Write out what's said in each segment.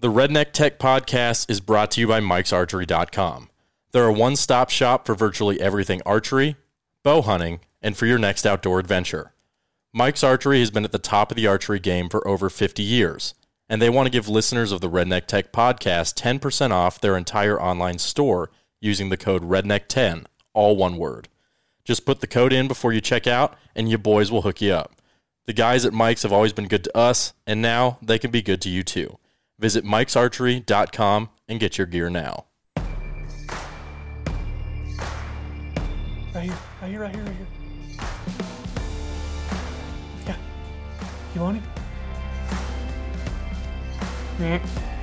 The Redneck Tech Podcast is brought to you by Mike'sArchery.com. They're a one stop shop for virtually everything archery, bow hunting, and for your next outdoor adventure. Mike's Archery has been at the top of the archery game for over 50 years, and they want to give listeners of the Redneck Tech Podcast 10% off their entire online store using the code REDNECK10, all one word. Just put the code in before you check out, and your boys will hook you up. The guys at Mike's have always been good to us, and now they can be good to you too. Visit mikesarchery.com and get your gear now. Right here, right here, right here, right here. Yeah. You want him? Yeah.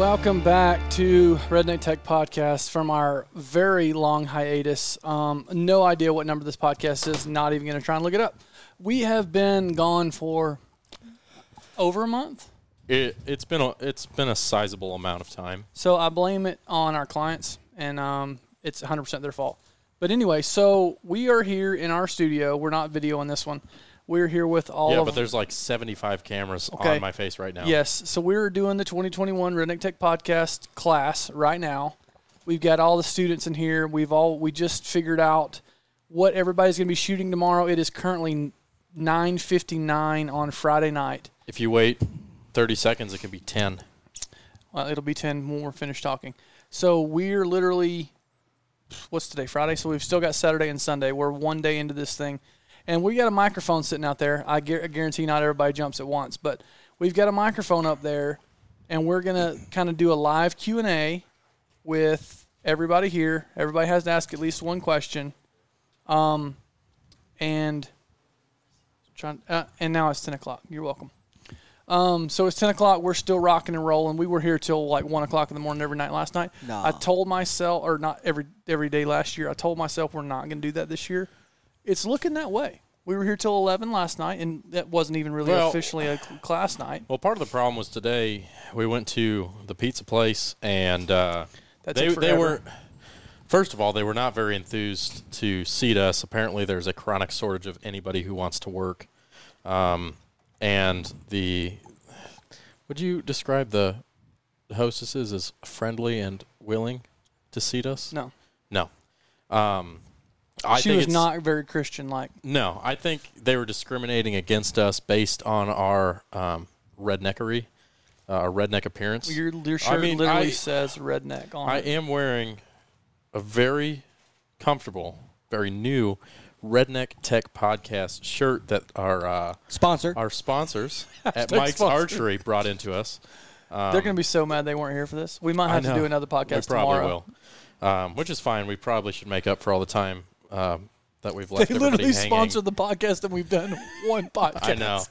Welcome back to Redneck Tech Podcast from our very long hiatus. Um, no idea what number this podcast is. Not even going to try and look it up. We have been gone for over a month. It, it's been a it's been a sizable amount of time. So I blame it on our clients, and um, it's 100% their fault. But anyway, so we are here in our studio. We're not videoing this one. We're here with all yeah, but there's like 75 cameras Okay. on my face right now. Yes. So we're doing the 2021 Redneck Tech Podcast class right now. We've got all the students in here. We've all we just figured out what everybody's going to be shooting tomorrow. It is currently 9:59 on Friday night. If you wait 30 seconds, it could be 10. Well, it'll be 10 when we're finished talking. So we're literally, what's today? Friday. So we've still got Saturday and Sunday. We're one day into this thing. And we got a microphone sitting out there. I guarantee not everybody jumps at once, but we've got a microphone up there, and we're gonna kind of do a live Q and A with everybody here. Everybody has to ask at least one question. Um, and trying, uh, and now it's ten o'clock. You're welcome. Um, so it's ten o'clock. We're still rocking and rolling. We were here till like one o'clock in the morning every night last night. Nah. I told myself, or not every every day last year. I told myself we're not going to do that this year. It's looking that way. We were here till eleven last night, and that wasn't even really Well- officially a class night. Well, part of the problem was today we went to the pizza place and uh, they, they were first of all they were not very enthused to seat us. Apparently, there's a chronic shortage of anybody who wants to work. Um, and the would you describe the hostesses as friendly and willing to seat us? No, No. Um, I she think was it's- not very Christian. Like No, I think they were discriminating against us based on our um, redneckery, uh, our redneck appearance. your your shirt mean, literally I- says redneck on I it. am wearing a very comfortable, very new Redneck Tech Podcast shirt that our uh, Sponsor. our sponsors at Mike's sponsor. Archery brought into us. They're going to be so mad they weren't here for this. We might Um, have to do another podcast we probably tomorrow. will, um, which is fine. We probably should make up for all the time um, that we've left They literally hanging. sponsored the podcast, and we've done one podcast. I know.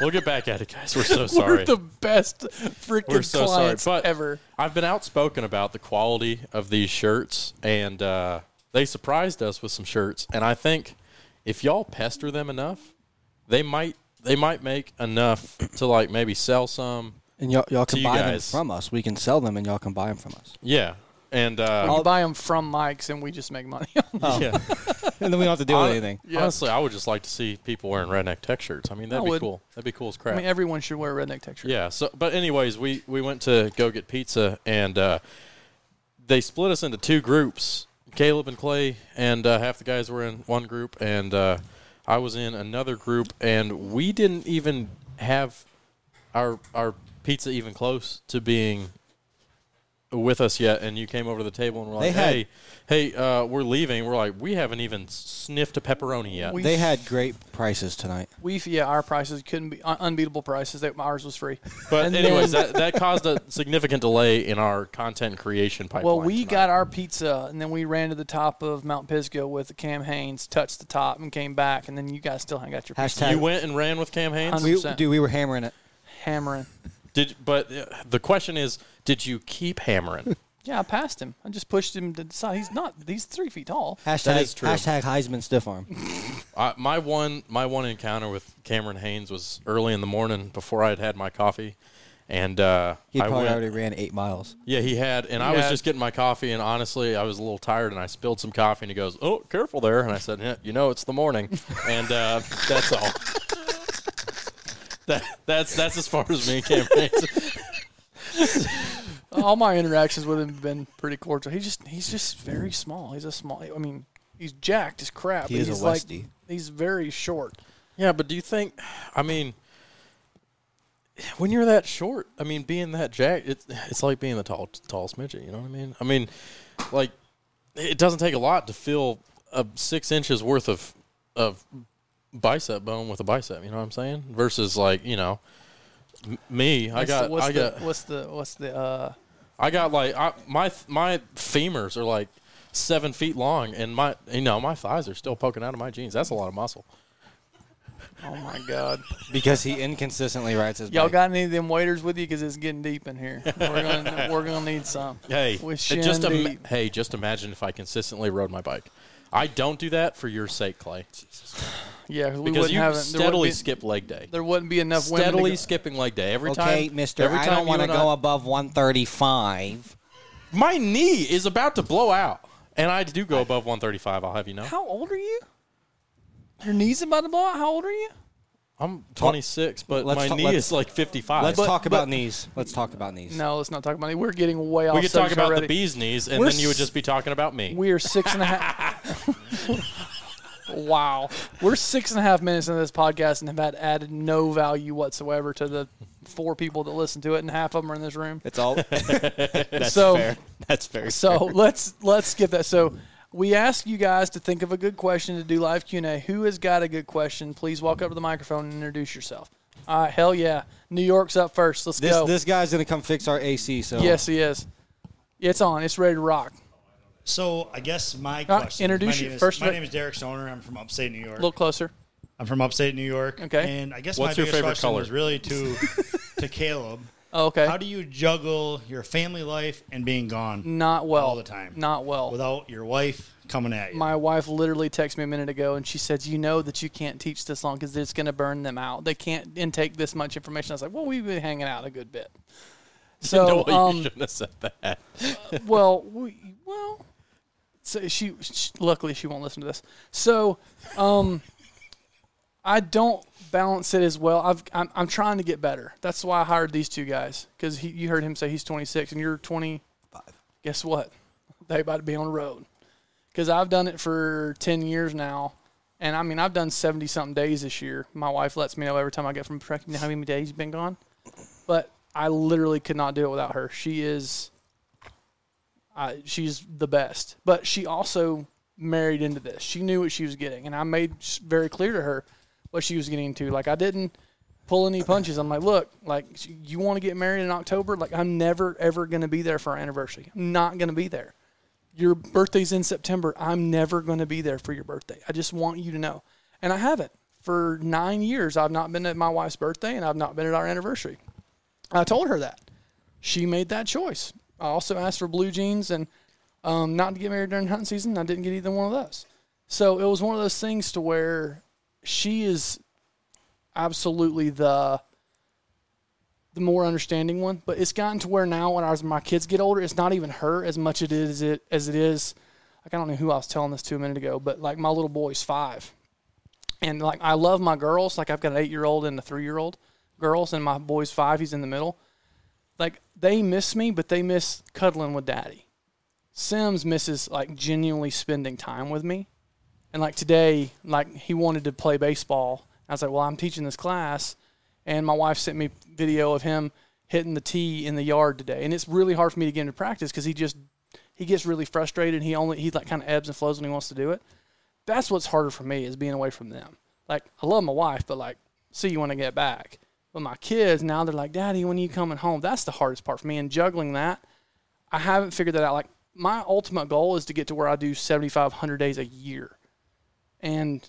we'll get back at it, guys. We're so We're sorry. the best freaking We're so sorry, clients but ever. I've been outspoken about the quality of these shirts, and uh, they surprised us with some shirts. And I think if y'all pester them enough, they might they might make enough to like maybe sell some. and y'all, y'all can you buy them from us. We can sell them, and y'all can buy them from us. Yeah, and We uh, can buy them from Mike's, and we just make money. yeah. and then we don't have to deal with Hon- anything. Honestly, I would just like to see people wearing redneck tech shirts. I mean, that'd I be would. cool. That'd be cool as crap. I mean, everyone should wear a redneck texture. Yeah. So, but anyways, we we went to go get pizza, and uh, they split us into two groups. Caleb and Clay, and uh, half the guys were in one group, and uh, I was in another group, and we didn't even have our our pizza even close to being with us yet. And you came over to the table and were They like, had- "Hey, hey, uh, we're leaving." We're like, "We haven't even sniffed a pepperoni yet." We- They had great prices tonight. We yeah, our prices couldn't be un- unbeatable prices. That ours was free. But And anyways, then- that, that caused a significant delay in our content creation pipeline. Well, we tonight. got our pizza, and then we ran to the top of Mount Pisgah with Cam Hanes, touched the top, and came back, and then you guys still got your pizza Hashtag. You went and ran with Cam Hanes. We, dude, we were hammering it. hammering. Did but uh, the question is, did you keep hammering? Yeah, I passed him. I just pushed him to the side. He's not. He's three feet tall. Hashtag, is true. hashtag Heisman stiff arm. uh, my one my one encounter with Cameron Hanes was early in the morning before I had had my coffee, And uh, He I probably went, already ran eight miles. yeah, he had, and He I was had- just getting my coffee, and honestly, I was a little tired, and I spilled some coffee, and he goes, "Oh, careful there," and I said, yeah, "You know, it's the morning," and uh, that's all. That that's that's as far as me and Cam. All my interactions with him have been pretty cordial. He just he's just very small. He's a small. I mean, he's jacked as crap. He but is a he's like Westie. he's very short. yeah, but do you think? I mean, when you're that short, I mean, being that jacked, it's it's like being the tall tallest midget. You know what I mean? I mean, like it doesn't take a lot to fill a six inches worth of of bicep bone with a bicep. You know what I'm saying? Versus like you know m- me, I What's got the, what's I the, got what's the what's the uh I got like I, my my femurs are like seven feet long, and my you know my thighs are still poking out of my jeans. That's a lot of muscle. oh my god. Because he inconsistently rides his Y'all bike. got any of them waiters with you? Because it's getting deep in here. We're gonna we're gonna need some. Hey, With it just shin deep. hey, just imagine if I consistently rode my bike. I don't do that for your sake, Clay, Yeah, we because you have there wouldn't, steadily be, skip leg day. there wouldn't be enough women. Steadily To skipping leg day every time. Okay, Mister. Every I don't want to go I- above 135. My knee is about to blow out, and I do go above 135. I'll have you know. how old are you? Your knees about to blow out. How old are you? I'm 26, but Let's my talk- knee is like 55. Let's But- talk but- about knees. Let's talk about knees. No, let's not talk about knees. We're getting way off. we could talk about already. the bee's knees, and We're then you would just be talking about me. We are six and a half. wow, we're six and a half minutes into this podcast and have had added no value whatsoever to the four people that listen to it, and half of them are in this room. It's all. That's So- fair. That's fair. So let's let's skip that. So we ask you guys to think of a good question to do live Q and A. Who has got a good question? Please walk up to the microphone and introduce yourself. All right, hell yeah, New York's up first. Let's this go. this guy's gonna come fix our AC. So yes, he is. It's on. It's ready to rock. So I guess my Uh, question. introduce my you. is, First My name is Derek Stoner. I'm from upstate New York. A little closer. I'm from upstate New York. Okay. And I guess What's my your biggest favorite question color? is really to to Caleb. Oh, okay. How do you juggle your family life and being gone Not well. all the time? Not well. without your wife coming at you? My wife literally texted me a minute ago and she said, You know that you can't teach this long because it's going to burn them out. They can't intake this much information. I was like, Well, we've been hanging out a good bit. So, no, you um, shouldn't have said that. well, we, well, so she, she, luckily she won't listen to this. So, um, I don't balance it as well. I've, I'm, I'm trying to get better. That's why I hired these two guys because you heard him say he's 26 and you're 25. Guess what? They about to be on the road because I've done it for 10 years now. And I mean, I've done 70 something days this year. My wife lets me know every time I get from know how many days you've been gone. But I literally could not do it without her. She is I, she's the best. But she also married into this. She knew what she was getting, and I made very clear to her what she was getting into. Like I didn't pull any punches. I'm like, look, like you want to get married in October? Like I'm never ever going to be there for our anniversary. I'm not going to be there. Your birthday's in September. I'm never going to be there for your birthday. I just want you to know. And I haven't. For nine years, I've not been at my wife's birthday, and I've not been at our anniversary. I told her that. She made that choice. I also asked for blue jeans and um, not to get married during hunting season. I didn't get either one of those. So it was one of those things to where she is absolutely the the more understanding one. But it's gotten to where now when I was, my kids get older, it's not even her as much it is it as it is. Like I don't know who I was telling this to a minute ago, but like my little boy's five, and like I love my girls. Like I've got an eight year old and a three year old girls, and my boy's five. He's in the middle. Like they miss me, but they miss cuddling with daddy. Sims misses like genuinely spending time with me. And like today, like he wanted to play baseball. I was like, well, I'm teaching this class, and my wife sent me video of him hitting the tee in the yard today, and it's really hard for me to get into practice because he just he gets really frustrated. He only he like kind of ebbs and flows when he wants to do it. That's what's harder for me is being away from them. Like I love my wife, but like see you when I get back. But my kids now they're like, Daddy, when are you coming home? That's the hardest part for me. And juggling that, I haven't figured that out. Like my ultimate goal is to get to where I do 7,500 days a year, and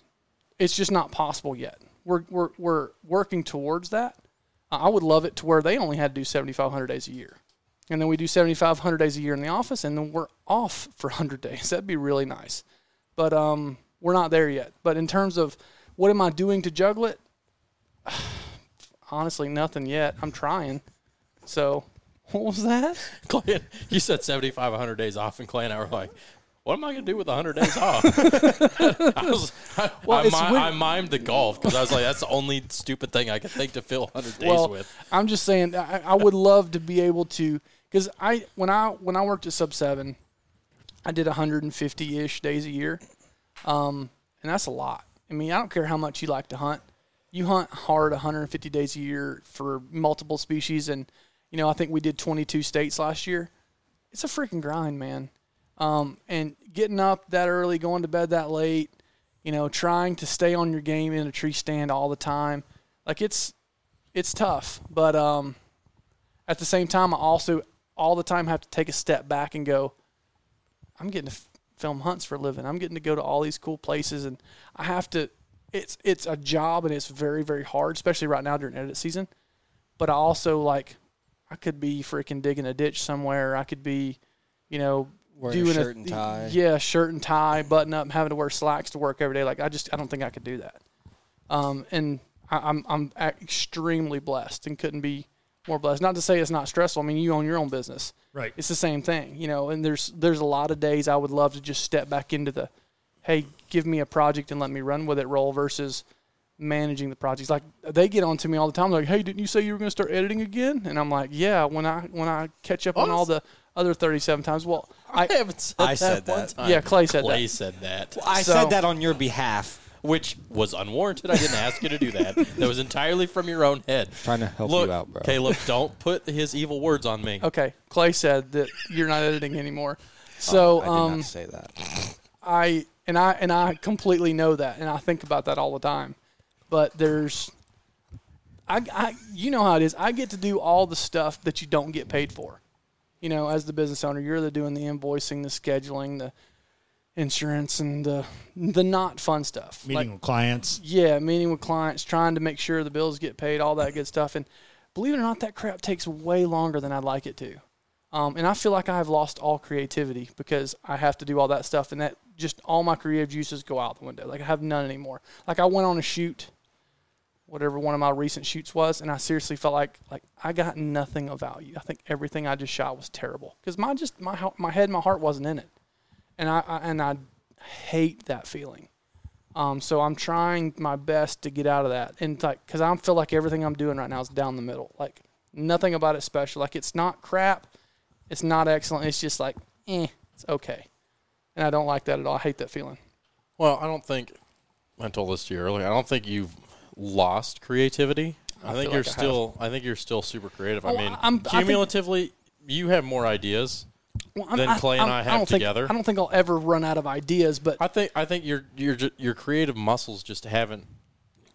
it's just not possible yet. We're we're we're working towards that. I would love it to where they only had to do 7,500 days a year, and then we do 7,500 days a year in the office, and then we're off for 100 days. That'd be really nice, but um, we're not there yet. But in terms of what am I doing to juggle it? Honestly, nothing yet. I'm trying. So, what was that? Clay, you said 75, 100 days off, and Clay and I were like, what am I going to do with 100 days off? I, was, I, Well, I, mi- I mimed the golf because I was like, that's the only stupid thing I could think to fill 100 days well, with. I'm just saying I, I would love to be able to because I when I when I worked at Sub Seven, I did 150 ish days a year, um, and that's a lot. I mean, I don't care how much you like to hunt. You hunt hard 150 days a year for multiple species, and you know I think we did 22 states last year. It's a freaking grind, man. Um, and getting up that early, going to bed that late, you know, trying to stay on your game in a tree stand all the time, like it's it's tough. But um, at the same time, I also all the time have to take a step back and go, I'm getting to f- film hunts for a living. I'm getting to go to all these cool places, and I have to. It's it's a job, and it's very very hard, especially right now during edit season. But I also like, I could be freaking digging a ditch somewhere. I could be, you know, Wearing a doing shirt and tie. Yeah, shirt and tie, button up, having to wear slacks to work every day. Like I just I don't think I could do that. Um, and I, I'm I'm extremely blessed and couldn't be more blessed. Not to say it's not stressful. I mean, you own your own business. Right. It's the same thing, you know. And there's there's a lot of days I would love to just step back into the, hey, give me a project and let me run with it role versus managing the projects. Like they get on to me all the time, like, hey, didn't you say you were going to start editing again? And I'm like, yeah. When I when I catch up on all the other 37 times, well, I, haven't said I that said one that. time. Yeah, Clay said Clay that. Clay said that, I So- said that on your behalf. which was unwarranted. I didn't ask you to do that. That was entirely from your own head. Trying to help Look, you out, bro. Caleb, don't put his evil words on me. okay. Clay said that you're not editing anymore. So I did um, not say that. I and I and I completely know that, and I think about that all the time. But there's, I, I you know how it is. I get to do all the stuff that you don't get paid for. You know, as the business owner, you're the doing the invoicing, the scheduling, the insurance, and the the not fun stuff. Meeting Like, with clients. yeah, meeting with clients, trying to make sure the bills get paid, all that good stuff. And believe it or not, that crap takes way longer than I'd like it to. Um, and I feel like I have lost all creativity because I have to do all that stuff, and that just all my creative juices go out the window. Like I have none anymore. Like I went on a shoot, whatever one of my recent shoots was, and I seriously felt like like I got nothing of value. I think everything I just shot was terrible because my just my my head, my heart wasn't in it, and I, I and I hate that feeling. Um, so I'm trying my best to get out of that, and like, cause I feel like everything I'm doing right now is down the middle. Like nothing about it special. Like it's not crap, it's not excellent. It's just like, eh, it's okay, and I don't like that at all. I hate that feeling. Well, I don't think I told this to you earlier. I don't think you've lost creativity. I, I think you're like I have. still. I, think you're still super creative. I Oh, mean, I'm- I think- cumulatively, you have more ideas. Well, Than Clay and I have don't think- together. I don't think I'll ever run out of ideas, but I think. I think your your your creative muscles just haven't.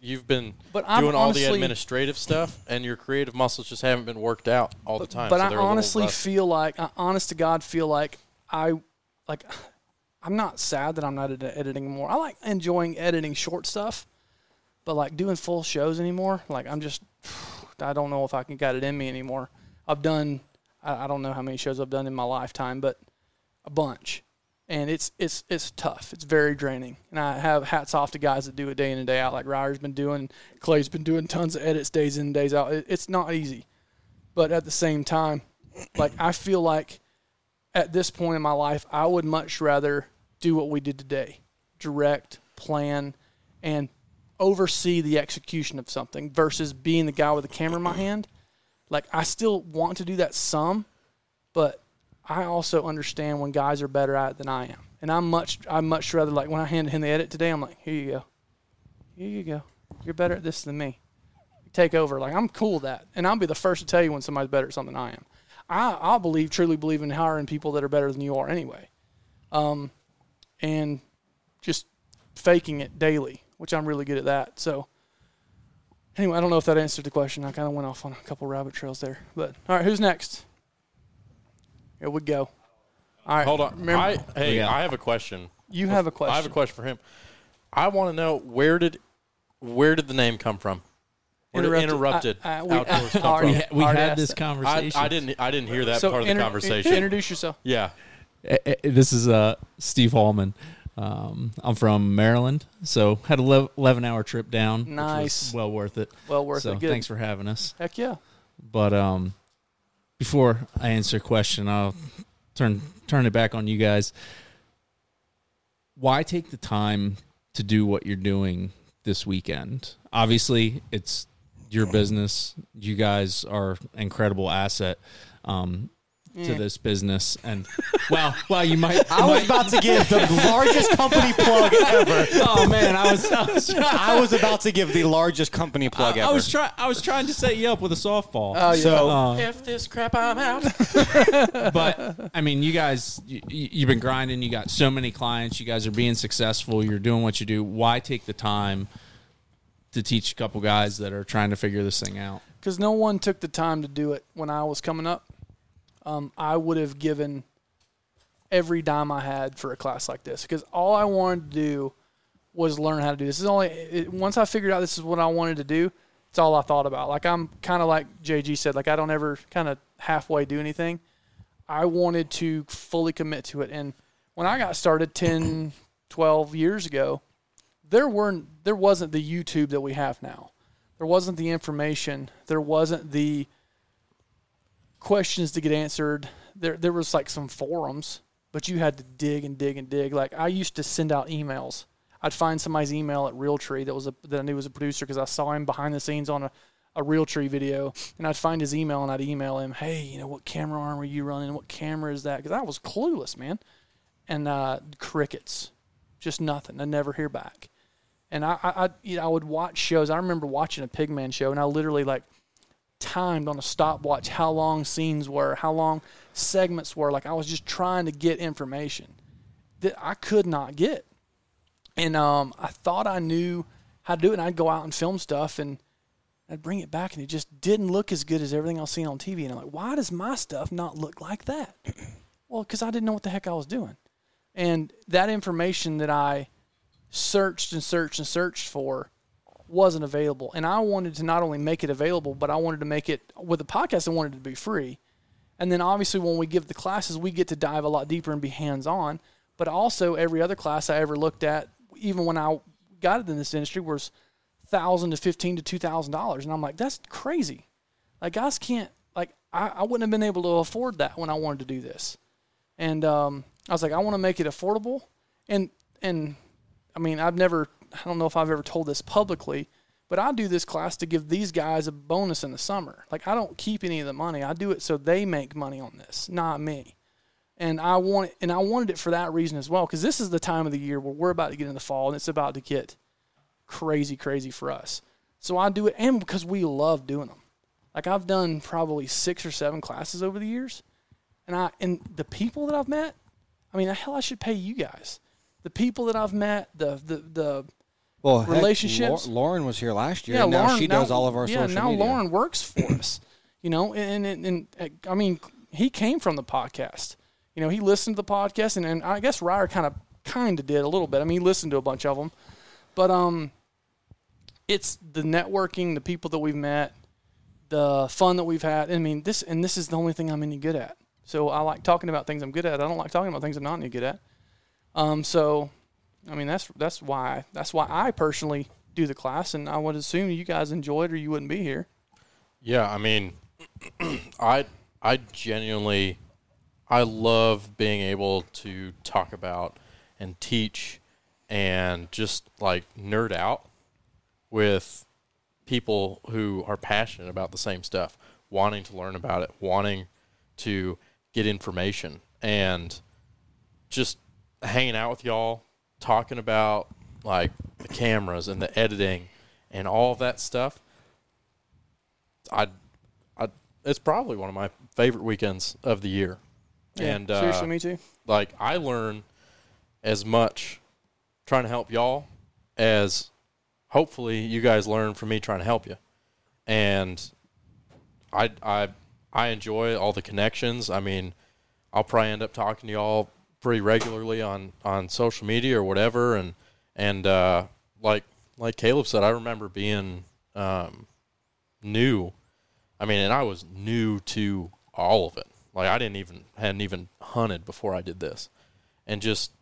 You've been But doing all the administrative stuff, and your creative muscles just haven't been worked out all the time. But so I they're a little honestly feel like, I honest to God, feel like I, like, I'm not sad that I'm not ed- editing more. I like enjoying editing short stuff, but like doing full shows anymore, like I'm just, I don't know if I can got it in me anymore. I've done, I, I don't know how many shows I've done in my lifetime, but a bunch. And it's it's it's tough. It's very draining. And I have hats off to guys that do it day in and day out, like Ryder's been doing. Clay's been doing tons of edits days in days out. It, it's not easy but at the same time, like I feel like at this point in my life, I would much rather do what we did today, direct, plan, and oversee the execution of something versus being the guy with the camera in my hand. Like I still want to do that some, but I also understand when guys are better at it than I am, and I'm much I much rather like when I handed him the edit today, I'm like, here you go, here you go, you're better at this than me take over. Like I'm cool with that, and I'll be the first to tell you when somebody's better at something than I am. I I'll believe truly believe in hiring people that are better than you are anyway, um, and just faking it daily, which I'm really good at that. So anyway, I don't know if that answered the question. I kind of went off on a couple rabbit trails there, but all right, who's next? Here we go. All right, Hold on. Remember, I, hey, Yeah. I have a question. you have a question. I have a question for him. I want to know where did where did the name come from? Where did interrupted I- I- we- outdoors I come already- from? we already had asked this that. I, conversation. I didn't I didn't hear that So part of the conversation. Introduce yourself. yeah. Eh, eh, This is uh, Steve Hallman. Um, I'm from Maryland, so had a 11 hour trip down. which was Nice. well worth it. Well worth so it. Good. thanks for having us. Heck yeah. But um, before I answer a question, I'll turn turn it back on you guys. Why take the time to do what you're doing this weekend? Obviously, it's your business. You guys are incredible asset. Um, to this business. And well, well, you might. I was about to give the largest company plug ever. oh man, I was. I was, I was about to give the largest company plug I, ever. I was trying. I was trying to set you up with a softball. Oh, yeah. so Uh, If this crap, I'm out. but I mean, you guys, you, you've been grinding. You got so many clients. You guys are being successful. You're doing what you do. Why take the time to teach a couple guys that are trying to figure this thing out? because no one took the time to do it when I was coming up. Um, I would have given every dime I had for a class like this because all I wanted to do was learn how to do this. this is only it, once I figured out this is what I wanted to do. It's all I thought about. Like I'm kind of like JG said. Like I don't ever kind of halfway do anything. I wanted to fully commit to it. And when I got started 10, 12 years ago, there weren't there wasn't the YouTube that we have now. There wasn't the information. There wasn't the questions to get answered. There there was like some forums, but you had to dig and dig and dig. Like I used to send out emails. I'd find somebody's email at Realtree that was a that I knew was a producer because I saw him behind the scenes on a a Realtree video, and I'd find his email and I'd email him, "Hey, you know what camera arm are you running? What camera is that?" Because I was clueless, man. And uh, crickets, just nothing. I never hear back. And I, I, you know, I would watch shows. I remember watching a Pigman show, and I literally like timed on a stopwatch how long scenes were, how long segments were. Like I was just trying to get information that I could not get. And um, I thought I knew how to do it. And I'd go out and film stuff, and I'd bring it back, and it just didn't look as good as everything I was seeing on TV. And I'm like, why does my stuff not look like that? well, because I didn't know what the heck I was doing. And that information that I searched and searched and searched for wasn't available. And I wanted to not only make it available, but I wanted to make it with the podcast, I wanted it to be free. And then obviously when we give the classes, we get to dive a lot deeper and be hands on. But also every other class I ever looked at, even when I got it in this industry, was thousand to fifteen to two thousand dollars. And I'm like, that's crazy. Like guys can't like I, I wouldn't have been able to afford that when I wanted to do this. And um, I was like, I want to make it affordable. And and I mean, I've never, I don't know if I've ever told this publicly, but I do this class to give these guys a bonus in the summer. Like, I don't keep any of the money. I do it so they make money on this, not me. And I want it, and I wanted it for that reason as well, because this is the time of the year where we're about to get in the fall and it's about to get crazy, crazy for us. So I do it, and because we love doing them. Like I've done probably six or seven classes over the years, and I and the people that I've met, I mean, hell, I should pay you guys the people that I've met, the the the well, relationships. Lau- Lauren was here last year. yeah, and now Lauren she does now- all of our yeah. social now media. Lauren works for us, you know, and, and and and I mean, he came from the podcast. You know, he listened to the podcast, and, and I guess Ryder kind of kind of did a little bit. I mean, he listened to a bunch of them, but um, it's the networking, the people that we've met, the fun that we've had. I mean, this and this is the only thing I'm any good at. So I like talking about things I'm good at. I don't like talking about things I'm not any good at. Um, so I mean, that's that's why that's why I personally do the class, and I would assume you guys enjoy it, or you wouldn't be here. Yeah, I mean, I I genuinely I love being able to talk about and teach and just like nerd out with people who are passionate about the same stuff, wanting to learn about it, wanting to get information, and just hanging out with y'all, talking about like the cameras and the editing and all that stuff. I, I, it's probably one of my favorite weekends of the year. and uh, seriously, me too. like I learn as much trying to help y'all as hopefully you guys learn from me trying to help you. And I I I enjoy all the connections. I mean, I'll probably end up talking to y'all pretty regularly on on social media or whatever and and uh like like Caleb said, I remember being um new. I mean, and I was new to all of it. Like I didn't even hadn't even hunted before I did this. And just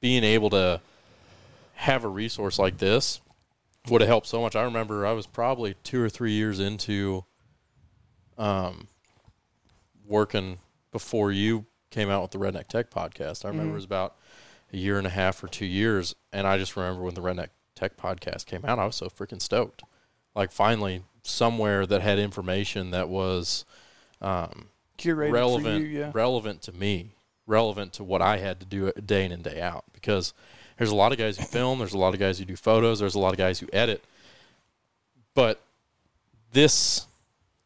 being able to have a resource like this would have helped so much. I remember I was probably 2 or 3 years into um working before you came out with the Redneck Tech podcast. I remember Mhm. it was about a year and a half or two years, and I just remember when the Redneck Tech podcast came out, I was so freaking stoked. Like finally, somewhere that had information that was um, Curated relevant, you, yeah. relevant to me, relevant to what I had to do day in and day out. Because there's a lot of guys who film, there's a lot of guys who do photos, there's a lot of guys who edit, but this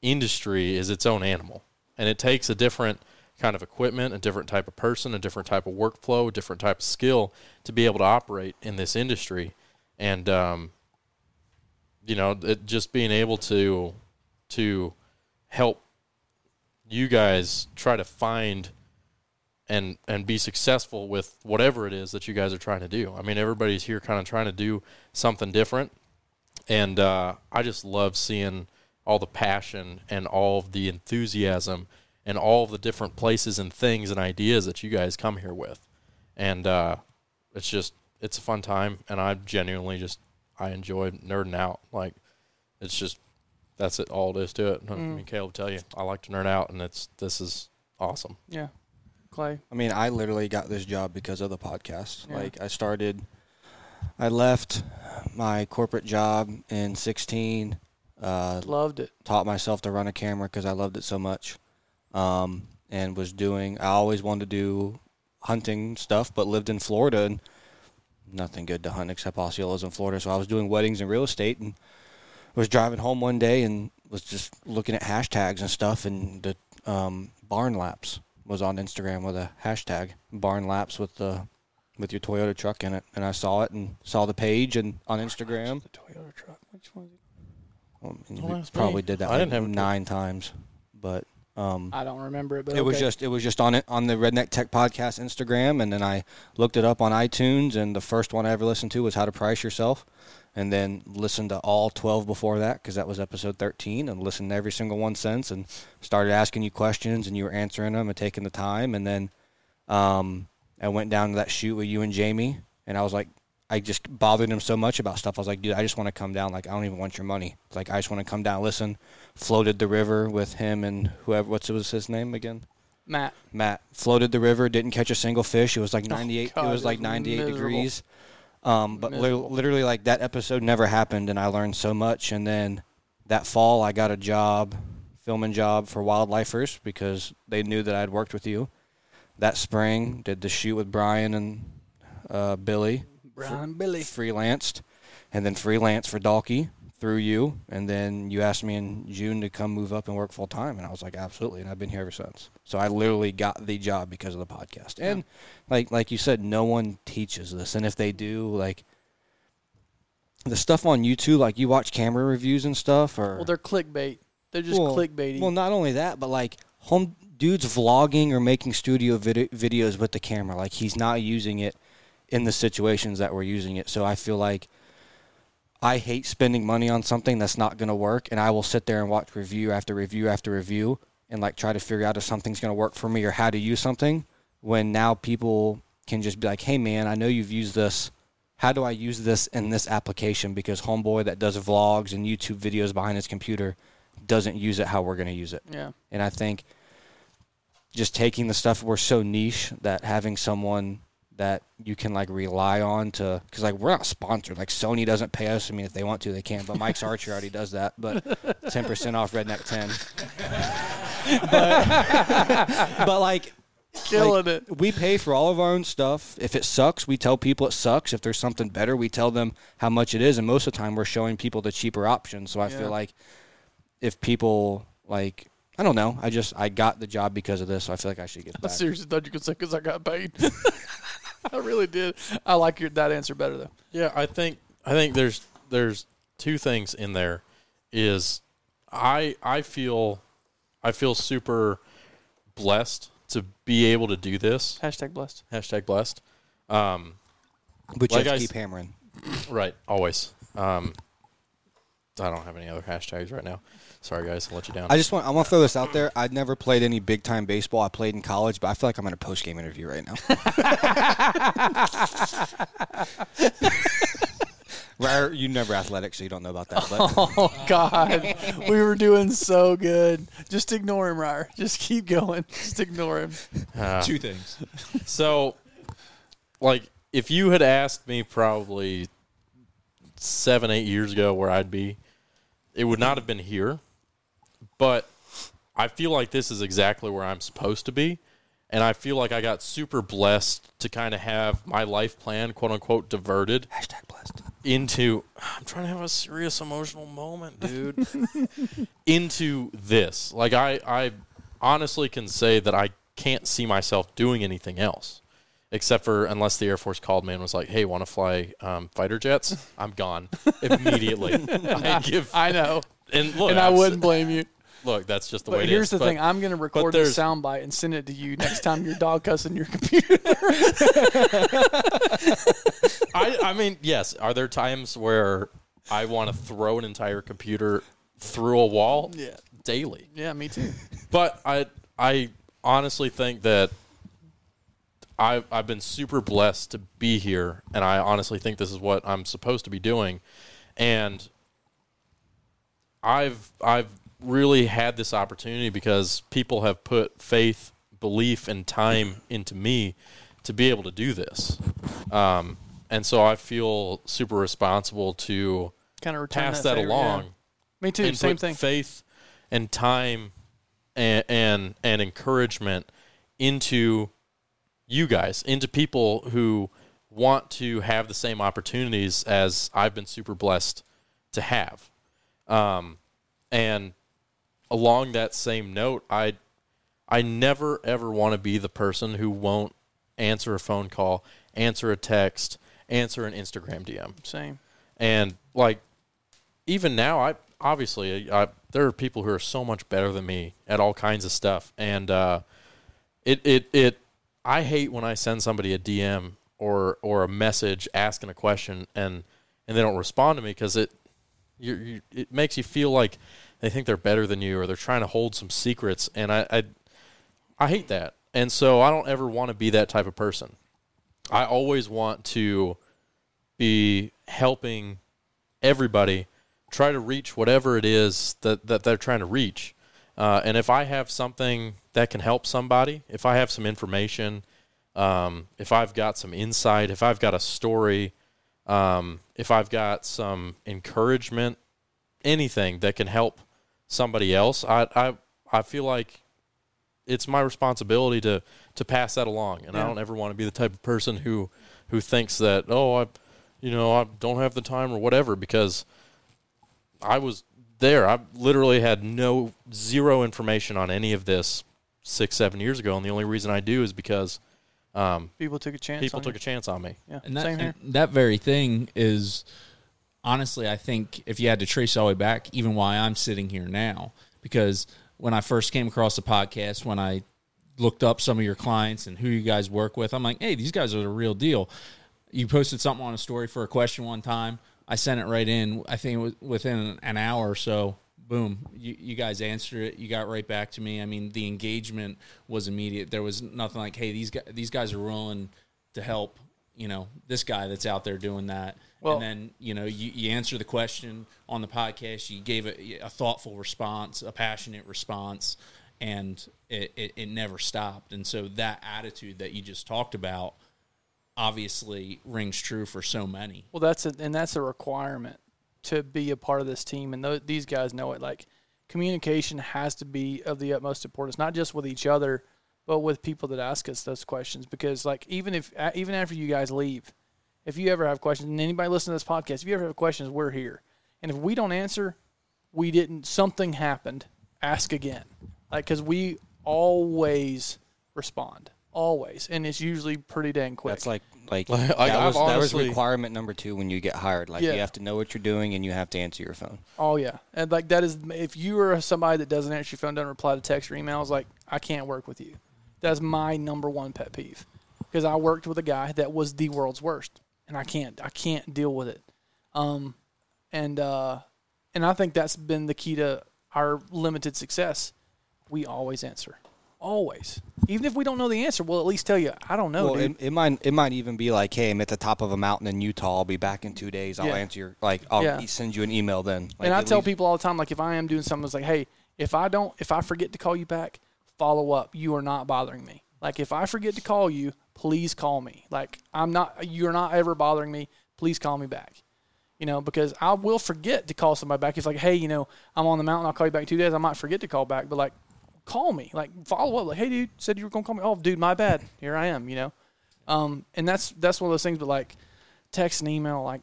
industry is its own animal, and it takes a different kind of equipment, a different type of person, a different type of workflow, a different type of skill to be able to operate in this industry, and um, you know, it, just being able to to help you guys try to find and and be successful with whatever it is that you guys are trying to do. I mean, everybody's here kind of trying to do something different, and uh, I just love seeing all the passion and all the enthusiasm and all the different places and things and ideas that you guys come here with, and uh, it's just it's a fun time, and I genuinely just I enjoy nerding out. Like it's just that's it all it is to it. I mean, Caleb will tell you I like to nerd out, and it's this is awesome. Yeah. Clay. I mean, I literally got this job because of the podcast. Yeah. Like, I started, I left my corporate job in 16, uh, Loved it. taught myself to run a camera because I loved it so much, um, and was doing. I always wanted to do hunting stuff, but lived in Florida and nothing good to hunt except Osceolas in Florida. So I was doing weddings and real estate, and was driving home one day and was just looking at hashtags and stuff, and the um, barn laps was on Instagram with a hashtag barn laps with the with your Toyota truck in it, and I saw it and saw the page and on Instagram. The Toyota truck. Which one? Well, I mean, Well, probably did that I like didn't have nine times, but um, I don't remember it, but it was just it was just on it on the Redneck Tech Podcast Instagram, and then I looked it up on iTunes, and the first one I ever listened to was How to Price Yourself, and then listened to all twelve before that because that was episode thirteen, and listened to every single one since, and started asking you questions, and you were answering them and taking the time, and then um, I went down to that shoot with you and Jamie, and I was like. I just bothered him so much about stuff. I was like, dude, I just want to come down. Like, I don't even want your money. Like, I just want to come down, listen. Floated the river with him and whoever. What's was his name again? Matt. Matt floated the river, didn't catch a single fish. It was like 98. God, it was like 98 miserable. degrees. Um, but li- literally, like that episode never happened, and I learned so much. And then that fall, I got a job, filming job for Wildlifers because they knew that I'd worked with you. That spring, did the shoot with Brian and uh, Billy, Brian and Billy. freelanced, and then freelance for Dalkey through you. And then you asked me in June to come move up and work full time, and I was like, absolutely. And I've been here ever since. So I literally got the job because of the podcast. And like like you said, no one teaches this, and if they do, like the stuff on YouTube, like you watch camera reviews and stuff, or Well, they're clickbait. They're just well, clickbaity. Well, not only that, but like home dudes vlogging or making studio vid- videos with the camera, like he's not using it in the situations that we're using it. So I feel like I hate spending money on something that's not going to work, and I will sit there and watch review after review after review and like try to figure out if something's going to work for me or how to use something. When now people can just be like, "Hey, man, I know you've used this." How do I use this in this application? Because homeboy that does vlogs and YouTube videos behind his computer doesn't use it how we're going to use it. yeah. And I think just taking the stuff we're so niche that having someone that you can like rely on to because like we're not sponsored like Sony doesn't pay us I mean if they want to they can but Mike's Archer already does that but 10% off Redneck 10 but, but like Killing like, it. we pay for all of our own stuff. If it sucks, we tell people it sucks. If there's something better, we tell them how much it is. And most of the time, we're showing people the cheaper option. So I Yeah. feel like if people like, I don't know, I just I got the job because of this. So I feel like I should get I seriously thought you could say because I got paid. I really did. I like your that answer better though. Yeah, I think I think there's there's two things in there. Is I I feel I feel super blessed to be able to do this. Hashtag blessed. Hashtag blessed. Um, But you like have to s- keep hammering. right, always. Um, I don't have any other hashtags right now. Sorry, guys, I'll let you down. I just want I want to throw this out there. I'd never played any big time baseball. I played in college, but I feel like I'm in a post game interview right now. Ryder, you never athletic, so you don't know about that. But Oh God, we were doing so good. Just ignore him, Ryder. Just keep going. Just ignore him. Uh, Two things. So, like, if you had asked me probably seven, eight years ago where I'd be, it would not have been here. But I feel like this is exactly where I'm supposed to be. And I feel like I got super blessed to kind of have my life plan, quote unquote, diverted hashtag blessed. into I'm trying to have a serious emotional moment, dude. into this. Like I I honestly can say that I can't see myself doing anything else. Except for unless the Air Force called me and was like, "Hey, want to fly um, fighter jets?" I'm gone immediately. I give I know, and look, and I I've wouldn't blame you. Look. That's just the way But it here's is. the But thing: I'm going to record the soundbite and send it to you next time your dog cussing your computer. I, I mean, yes. Are there times where I want to throw an entire computer through a wall? Yeah. daily. yeah, me too. But I I honestly think that I've, I've been super blessed to be here and I honestly think this is what I'm supposed to be doing and I've I've really had this opportunity because people have put faith, belief and time into me to be able to do this. Um, and so I feel super responsible to Kind of pass that, favor, yeah. along Me too. Same thing. faith and time and, and and encouragement into you guys, into people who want to have the same opportunities as I've been super blessed to have. Um, and along that same note, I I never ever want to be the person who won't answer a phone call, answer a text, answer an Instagram DM Same. and like even now i obviously I, there are people who are so much better than me at all kinds of stuff and uh it it it i hate when i send somebody a dm or or a message asking a question and and they don't respond to me because it you you it makes you feel like they think they're better than you or they're trying to hold some secrets and i i, I hate that and so i don't ever want to be that type of person i always want to be helping everybody try to reach whatever it is that, that they're trying to reach. Uh, and if I have something that can help somebody, if I have some information, um, if I've got some insight, if I've got a story, um, if I've got some encouragement, anything that can help somebody else, I, I, I feel like it's my responsibility to, to pass that along. And I don't ever want to be the type of person who, who thinks that, oh, I, you know, I don't have the time or whatever because I was there. I literally had no zero information on any of this six, seven years ago, and the only reason I do is because um, People took a chance. people on took you. a chance on me. Yeah. And that, Same here. and that very thing is honestly, I think if you had to trace all the way back, even why I'm sitting here now, because when I first came across the podcast, when I looked up some of your clients and who you guys work with, I'm like, hey, these guys are the real deal. You posted something on a story for a question one time. I sent it right in. I think within an hour or so. Boom! You, you guys answered it. You got right back to me. I mean, the engagement was immediate. There was nothing like, "Hey, these guys, these guys are willing to help." You know, this guy that's out there doing that. Well- and then you know, you, you answer the question on the podcast. You gave a, a thoughtful response, a passionate response, and it, it, it never stopped. And so that attitude that you just talked about obviously rings true for so many. Well, that's a, and that's a requirement to be a part of this team, and th- these guys know it. Like communication has to be of the utmost importance, not just with each other, but with people that ask us those questions. Because like even if even after you guys leave, if you ever have questions, and anybody listening to this podcast, if you ever have questions, we're here. And if we don't answer, we didn't. Something happened. Ask again, like because we always respond, always, and it's usually pretty dang quick. That's like like Like, that, I've was, that was requirement number two when you get hired. Like Yeah. you have to know what you're doing and you have to answer your phone. Oh yeah, and like that is if you are somebody that doesn't answer your phone, doesn't reply to text or emails, like I can't work with you. That's my number one pet peeve because I worked with a guy that was the world's worst, and I can't I can't deal with it. Um, and uh, and I think that's been the key to our limited success. We always answer. Always. Even if we don't know the answer, we'll at least tell you, I don't know, Well, dude. it, it might it might even be like, hey, I'm at the top of a mountain in Utah. I'll be back in two days. I'll Yeah. answer your like. I'll Yeah. send you an email then. Like, and I tell least- people all the time, like if I am doing something, it's like, hey, if I don't, if I forget to call you back, follow up. You are not bothering me. Like if I forget to call you, please call me. Like I'm not, you're not ever bothering me. Please call me back. You know, because I will forget to call somebody back. It's like, hey, you know, I'm on the mountain. I'll call you back in two days. I might forget to call back, but like, call me. Like follow up. Like, hey, dude, said you were gonna call me. Oh, dude, my bad. Here I am. You know, um, and that's that's one of those things. But like, text and email, like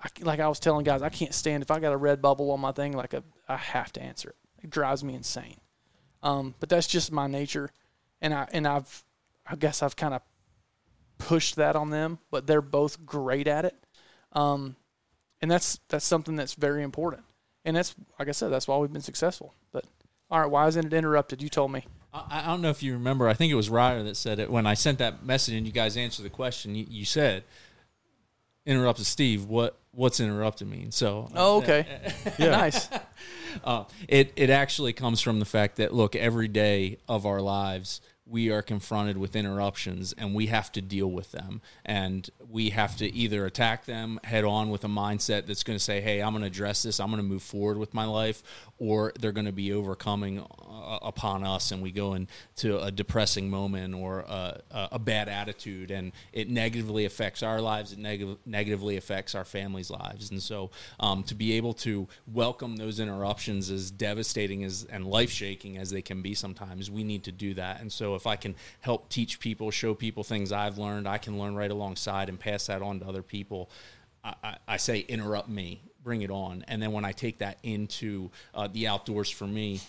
I, like I was telling guys, I can't stand if I got a red bubble on my thing. Like a, I have to answer it. It drives me insane. Um, but that's just my nature, and I and I've, I guess I've kind of pushed that on them. But they're both great at it, um, and that's that's something that's very important. And that's like I said, that's why we've been successful. But all right, why isn't it interrupted? You told me. I, I don't know if you remember. I think it was Ryder that said it when I sent that message and you guys answered the question. You, you said, "Interrupted Steve." What what's interrupted mean? So Oh, okay. Nice. Uh, it it actually comes from the fact that look, every day of our lives we are confronted with interruptions and we have to deal with them. And we have to either attack them head on with a mindset that's going to say hey i'm going to address this. I'm going to move forward with my life or they're going to be overcoming uh, upon us and we go into a depressing moment or a, a, bad attitude and it negatively affects our lives it neg- negatively affects our families lives. And so um, to be able to welcome those interruptions as devastating as and life shaking as they can be sometimes we need to do that. And so if i can help teach people show people things i've learned i can learn right alongside and pass that on to other people I, I say interrupt me bring it on and then when i take that into uh, the outdoors for me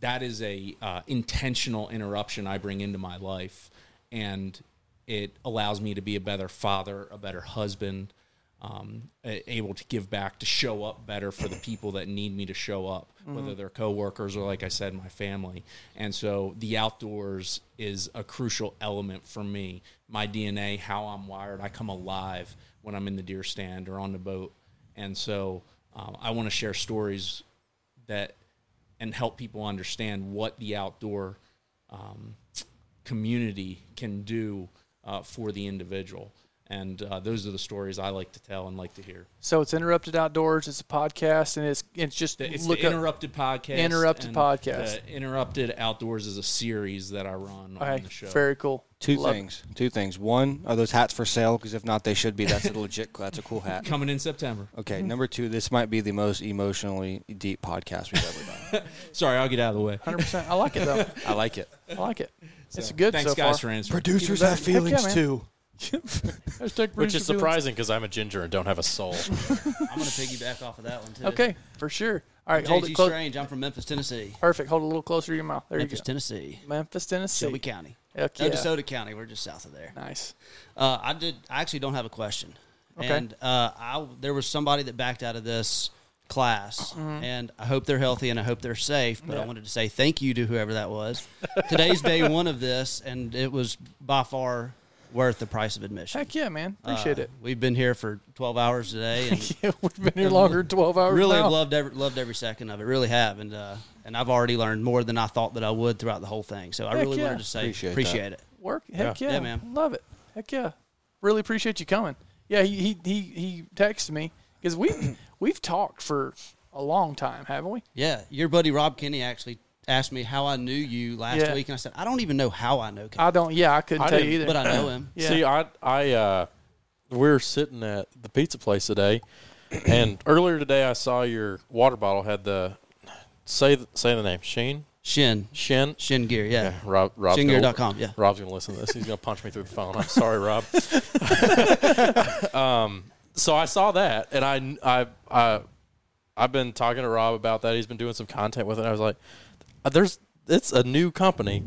that is a uh, intentional interruption I bring into my life, and it allows me to be a better father, a better husband, um, able to give back, to show up better for the people that need me to show up, whether they're coworkers or, like I said, my family. And so the outdoors is a crucial element for me. My DNA, how I'm wired, I come alive when I'm in the deer stand or on the boat, and so um, I want to share stories that and help people understand what the outdoor um, community can do uh, for the individual. And uh, those are the stories I like to tell and like to hear. So it's interrupted outdoors. It's a podcast, and it's it's just It's look the up- Interrupted Podcast. Interrupted Podcast. The Interrupted Outdoors is a series that I run on the show. very cool. Two Love it. things. Two things. One, are those hats for sale? Because if not, they should be. That's a legit. That's a cool hat. Coming in September. Okay. Number two, this might be the most emotionally deep podcast we've ever done. Sorry, I'll get out of the way. Hundred percent. I like it though. I like it. I like it. It's good Thanks, so guys, far. for answering. Producers have feelings man. too. Which is surprising because I'm a ginger and don't have a soul. I'm going to piggyback off of that one too. Okay, for sure. All right, hold it close. Strange. I'm from Memphis, Tennessee. Perfect. Hold it a little closer to your mouth. There Memphis, you go. Tennessee. Memphis, Tennessee. Shelby County. Heck No, yeah. DeSoto County. We're just south of there. Nice. Uh, I did. I actually don't have a question. Okay. And uh, I there was somebody that backed out of this class, and I hope they're healthy and I hope they're safe. But I Mm-hmm. Wanted to say thank you to whoever that was. Today's day one of this, and it was by far worth the price of admission. Heck yeah, man. Appreciate Uh, it. We've been here for 12 hours today, and Yeah, we've been here longer than twelve hours. really now. loved every loved every second of it. Really have, and uh, and I've already learned more than I thought that I would throughout the whole thing. So I really yeah. wanted to say Appreciate appreciate, it. work. Heck yeah, Yeah, man. Love it. Heck yeah. Really appreciate you coming. Yeah, he he he, he texted me because we we've talked for a long time, haven't we? Yeah, your buddy Rob Kenny actually asked me how I knew you last Yeah. week, and I said I don't even know how I know. Kenny, I don't. Yeah, I couldn't I tell you either. but I know him. Yeah. See, I I uh, we were sitting at the pizza place today, and earlier today I saw your water bottle had the say the, say the name Sheen Shin Shin. Shin Gear, yeah, Yeah, Rob. Rob's gonna, shingear.com, yeah. Rob's gonna listen to this. He's gonna punch me through the phone. I'm sorry, Rob. um, so I saw that, and I I I I've been talking to Rob about that. He's been doing some content with it. I was like, "There's it's a new company.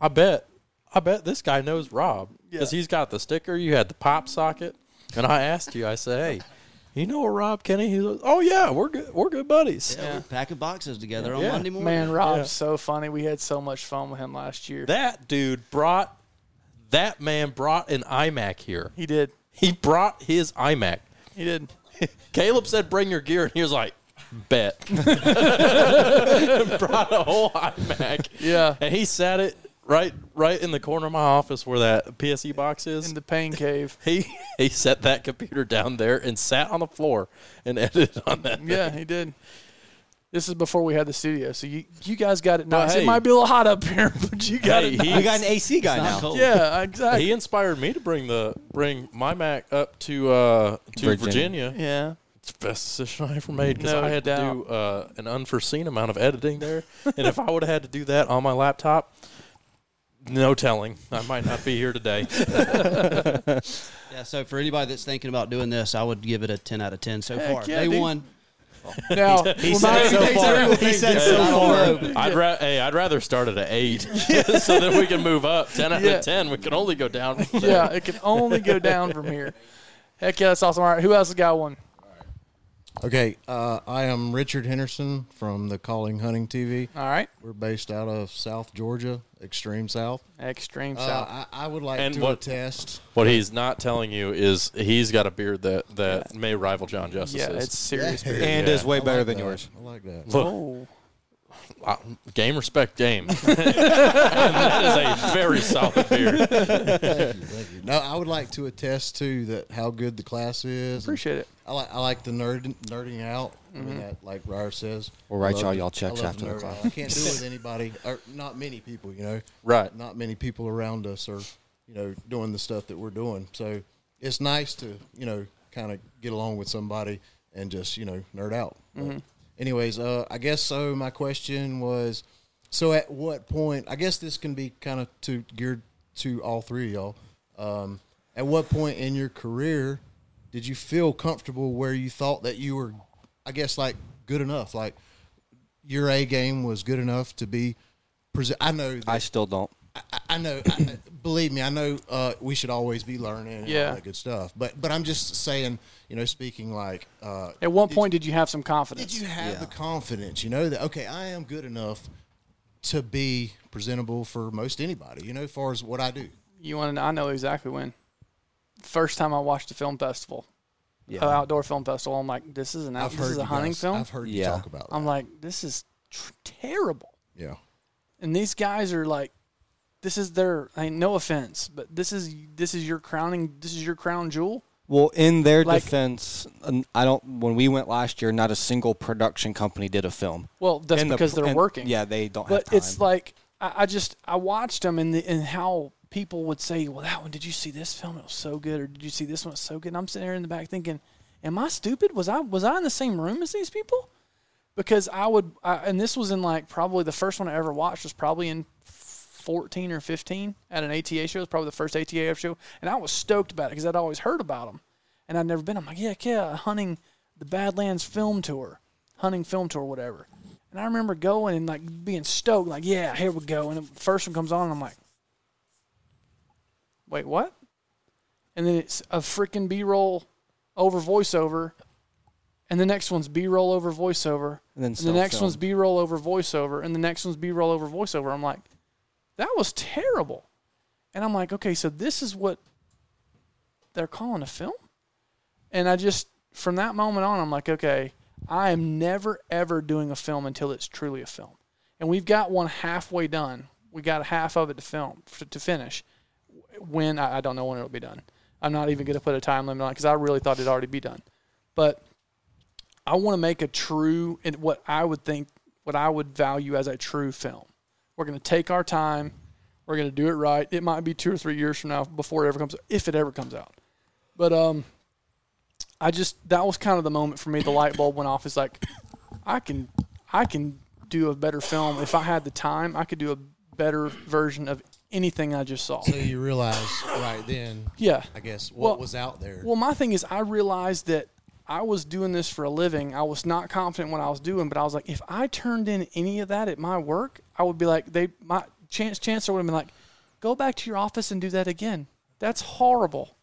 I bet I bet this guy knows Rob because he's got the sticker. You had the pop socket, and I asked you. I said, "Hey, you know Rob Kenny?" He goes, "Oh yeah, we're good. We're good buddies." Yeah, we're packing boxes together on Yeah. Monday morning. Man, Rob's Yeah. so funny. We had so much fun with him last year. That dude brought that man brought an iMac here. he did. He brought his iMac. He did. Caleb said, "Bring your gear," and he was like, Bet. Brought a whole iMac. Yeah. And he sat it right right in the corner of my office where that PSE box is. In the pain cave. he he set that computer down there and sat on the floor and edited on that. Yeah, he did. This is before we had the studio, so you you guys got it nice. hey. it might be a little hot up here, but you got Hey, it. he- nice. We got an AC guy now. cold. Yeah, exactly. He inspired me to bring the bring my Mac up to uh, to Virginia. Virginia. yeah. It's the best decision I ever made because No I had doubt. to do uh, an unforeseen amount of editing there, and if I would have had to do that on my laptop, no telling, I might not be here today. Yeah, so for anybody that's thinking about doing this, I would give it a 10 out of 10 so Heck far. yeah, Day dude. one. Now, He well, said so far. He said so far. I'd ra- hey, I'd rather start at an eight, so that we can move up. Ten out Yeah. of ten, we can only go down. from there. Yeah, it can only go down from here. Heck yeah, that's awesome. All right, who else has got one? Okay, uh, I am Richard Henderson from the Calling Hunting TV. All right, We're based out of South Georgia, extreme South. extreme Uh, south. I, I would like And to what- attest. What he's not telling you is he's got a beard that that may rival John Justice's. yeah, Justice's. it's serious. Yeah. beer. And Yeah. is way better like than that. yours. I like that. Look, Oh, uh, game respect game. and that is a very solid beard. Thank you, thank you. No, I would like to attest to that how good the class is. appreciate it. I like I like the nerd nerding out. I mean that like Ryder says. We'll write y'all y'all checks after to the class. I can't do it with anybody or not many people, you know. Right. Not many people around us are, you know, doing the stuff that we're doing. So it's nice to, you know, kind of get along with somebody and just, you know, nerd out. But anyways, uh, I guess so. My question was, so at what point? I guess this can be kind of to geared to all three of y'all. Um, at what point in your career did you feel comfortable where you thought that you were, I guess, like good enough, like your A game was good enough to be present? I know. That, I still don't. I, I know. I, believe me, I know. Uh, we should always be learning and Yeah. all that good stuff. But but I'm just saying, you know, speaking like. Uh, At what did- point did you have some confidence? did you have the confidence? You know that okay, I am good enough to be presentable for most anybody. You know, as far as what I do. You want to know? I know exactly when. First time I watched a film festival, Yeah. uh, outdoor film festival, I'm like, this is an out, this is a hunting guys- film. I've heard you Yeah. talk about. That. I'm like, this is tr- terrible. yeah. And these guys are like, this is their. I mean, no offense, but this is this is your crowning. This is your crown jewel. Well, in their Like- defense, I don't. When we went last year, not a single production company did a film. Well, that's the- because they're and- working. Yeah, they don't but have time. it's like I, I just I watched them and the, and how people would say, "Well, that one, did you see this film? It was so good," or "Did you see this one? It's so good." And I'm sitting there in the back thinking, "Am I stupid? Was I was I in the same room as these people?" Because I would, I, and this was in like probably the first one I ever watched was probably in 14 or 15 at an ATA show. It was probably the first ATA show, and I was stoked about it because I'd always heard about them, and I'd never been. I'm like, yeah, yeah, uh, hunting the Badlands film tour, hunting film tour, whatever. And I remember going and like being stoked, like, yeah, here we go. And the first one comes on, and I'm like, wait, what? And then it's a freaking B roll over voiceover, and the next one's B roll over voiceover, And then and the next self-film. one's B roll over voiceover, and the next one's B roll over voiceover. I'm like, that was terrible. And I'm like, okay, so this is what they're calling a film? And I just, from that moment on, I'm like, okay, I am never, ever doing a film until it's truly a film. And we've got one halfway done. We got half of it to film, to finish. When, I, don't know when it'll be done. I'm not even going to put a time limit on it because I really thought it'd already be done. But I want to make a true, and what I would think, what I would value as a true film. We're going to take our time. We're going to do it right. It might be two or three years from now before it ever comes, if it ever comes out. But um, I just that was kind of the moment for me. The light bulb went off. It's like I can I can do a better film if I had the time. I could do a better version of anything I just saw. So you realize right then, Yeah. I guess what Well- was out there. Well, my thing is, I realized that I was doing this for a living. I was not confident what I was doing, but I was like, if I turned in any of that at my work, I would be like, they my chance chancellor would have been like, go back to your office and do that again. That's horrible.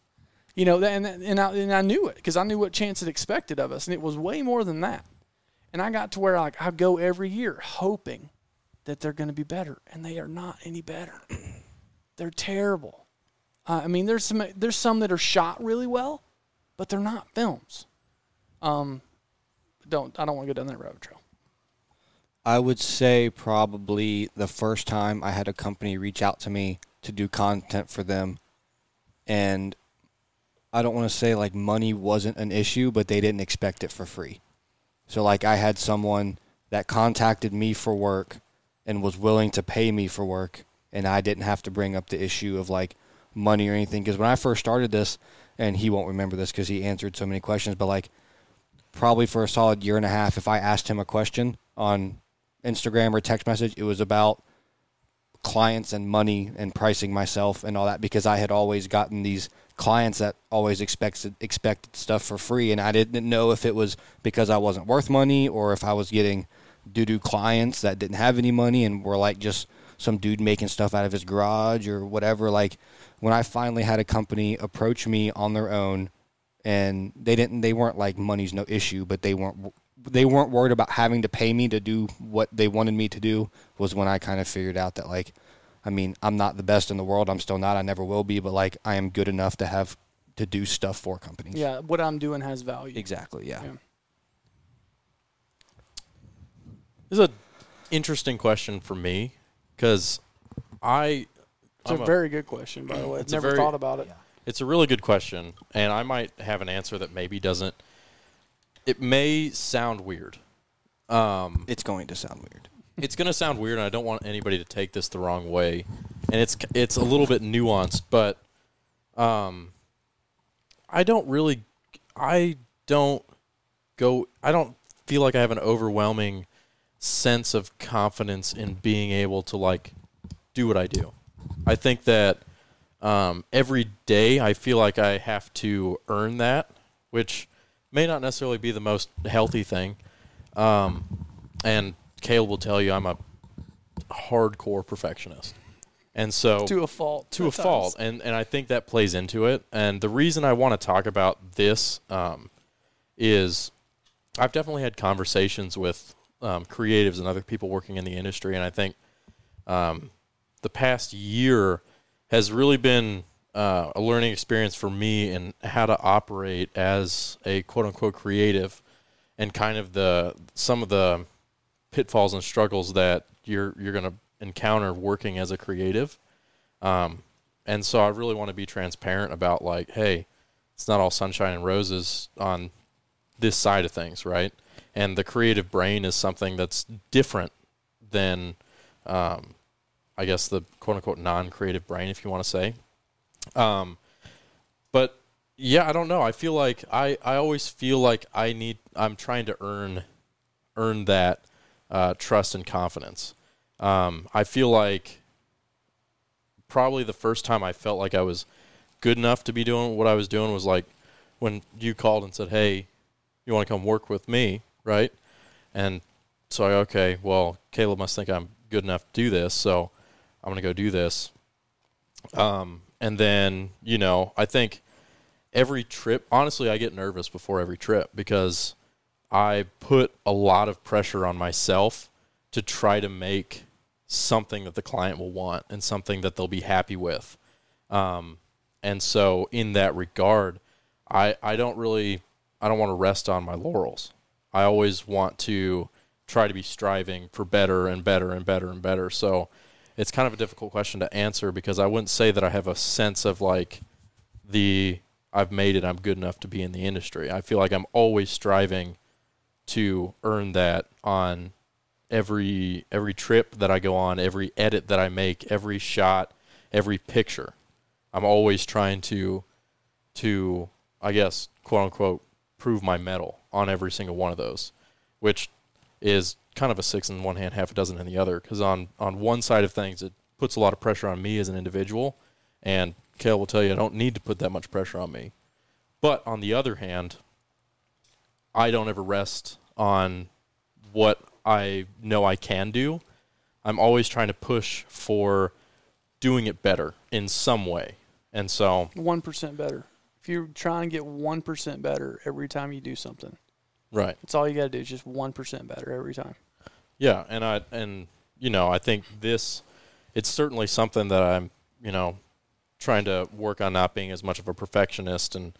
You know, and and I, and I knew it because I knew what Chance had expected of us, and it was way more than that. And I got to where like I go every year hoping that they're going to be better, and they are not any better. they're terrible. Uh, I mean, there's some there's some that are shot really well, but they're not films. Um, don't. I don't want to go down that rabbit trail. I would say probably the first time I had a company reach out to me to do content for them, and I don't want to say like money wasn't an issue, but they didn't expect it for free. So like I had someone that contacted me for work and was willing to pay me for work, and I didn't have to bring up the issue of like money or anything. Because when I first started this, and he won't remember this because he answered so many questions, but like probably for a solid year and a half, if I asked him a question on Instagram or text message, it was about clients and money and pricing myself and all that because I had always gotten these clients that always expected expected stuff for free. And I didn't know if it was because I wasn't worth money or if I was getting doo doo clients that didn't have any money and were like just some dude making stuff out of his garage or whatever. Like when I finally had a company approach me on their own and they didn't they weren't like money's no issue but they weren't they weren't worried about having to pay me to do what they wanted me to do was when I kind of figured out that like I mean, I'm not the best in the world. I'm still not. I never will be, but like I am good enough to have to do stuff for companies. Yeah, what I'm doing has value. Exactly, yeah. Yeah. This is an interesting question for me because I. It's I'm a very good question, by the way. I've It's never very- thought about it. It's a really good question, and I might have an answer that maybe doesn't. It may sound weird. Um, It's going to sound weird. it's going to sound weird, and I don't want anybody to take this the wrong way. And it's it's a little bit nuanced, but um, I don't really, I don't go, I don't feel like I have an overwhelming sense of confidence in being able to like do what I do. I think that um, every day I feel like I have to earn that, which may not necessarily be the most healthy thing. Um, and Caleb will tell you I'm a hardcore perfectionist. And so To a fault. to a times. fault, and and I think that plays into it. And the reason I want to talk about this um, is I've definitely had conversations with um, creatives and other people working in the industry, and I think um, the past year has really been uh, a learning experience for me in how to operate as a quote unquote creative, and kind of the some of the pitfalls and struggles that you're you're going to encounter working as a creative. Um, and so I really want to be transparent about like, hey, it's not all sunshine and roses on this side of things, right? And the creative brain is something that's different than, um, I guess the quote unquote non-creative brain, if you want to say. Um, but yeah, I don't know. I feel like I, I always feel like I need I'm trying to earn earn that uh, trust and confidence. Um, I feel like probably the first time I felt like I was good enough to be doing what I was doing was like when you called and said, "Hey, you want to come work with me?" Right? And so I okay, well, Caleb must think I'm good enough to do this, so I'm gonna go do this. Um, and then you know, I think every trip, honestly, I get nervous before every trip because I put a lot of pressure on myself to try to make something that the client will want and something that they'll be happy with. Um, and so, in that regard, I, I don't really I don't want to rest on my laurels. I always want to try to be striving for better and better and better and better. So it's kind of a difficult question to answer because I wouldn't say that I have a sense of like the I've made it, I'm good enough to be in the industry. I feel like I'm always striving to earn that on every every trip that I go on, every edit that I make, every shot, every picture. I'm always trying to to I guess quote unquote prove my mettle on every single one of those, which is kind of a six in one hand, half a dozen in the other. Because on on one side of things, it puts a lot of pressure on me as an individual, and Kale will tell you I don't need to put that much pressure on me. But on the other hand, I don't ever rest on what I know I can do. I'm always trying to push for doing it better in some way. And so, One percent better. If you try and get one percent better every time you do something, right. that's all you got to do. Is just one percent better every time. Yeah, and I and you know, I think this it's certainly something that I'm, you know, trying to work on not being as much of a perfectionist and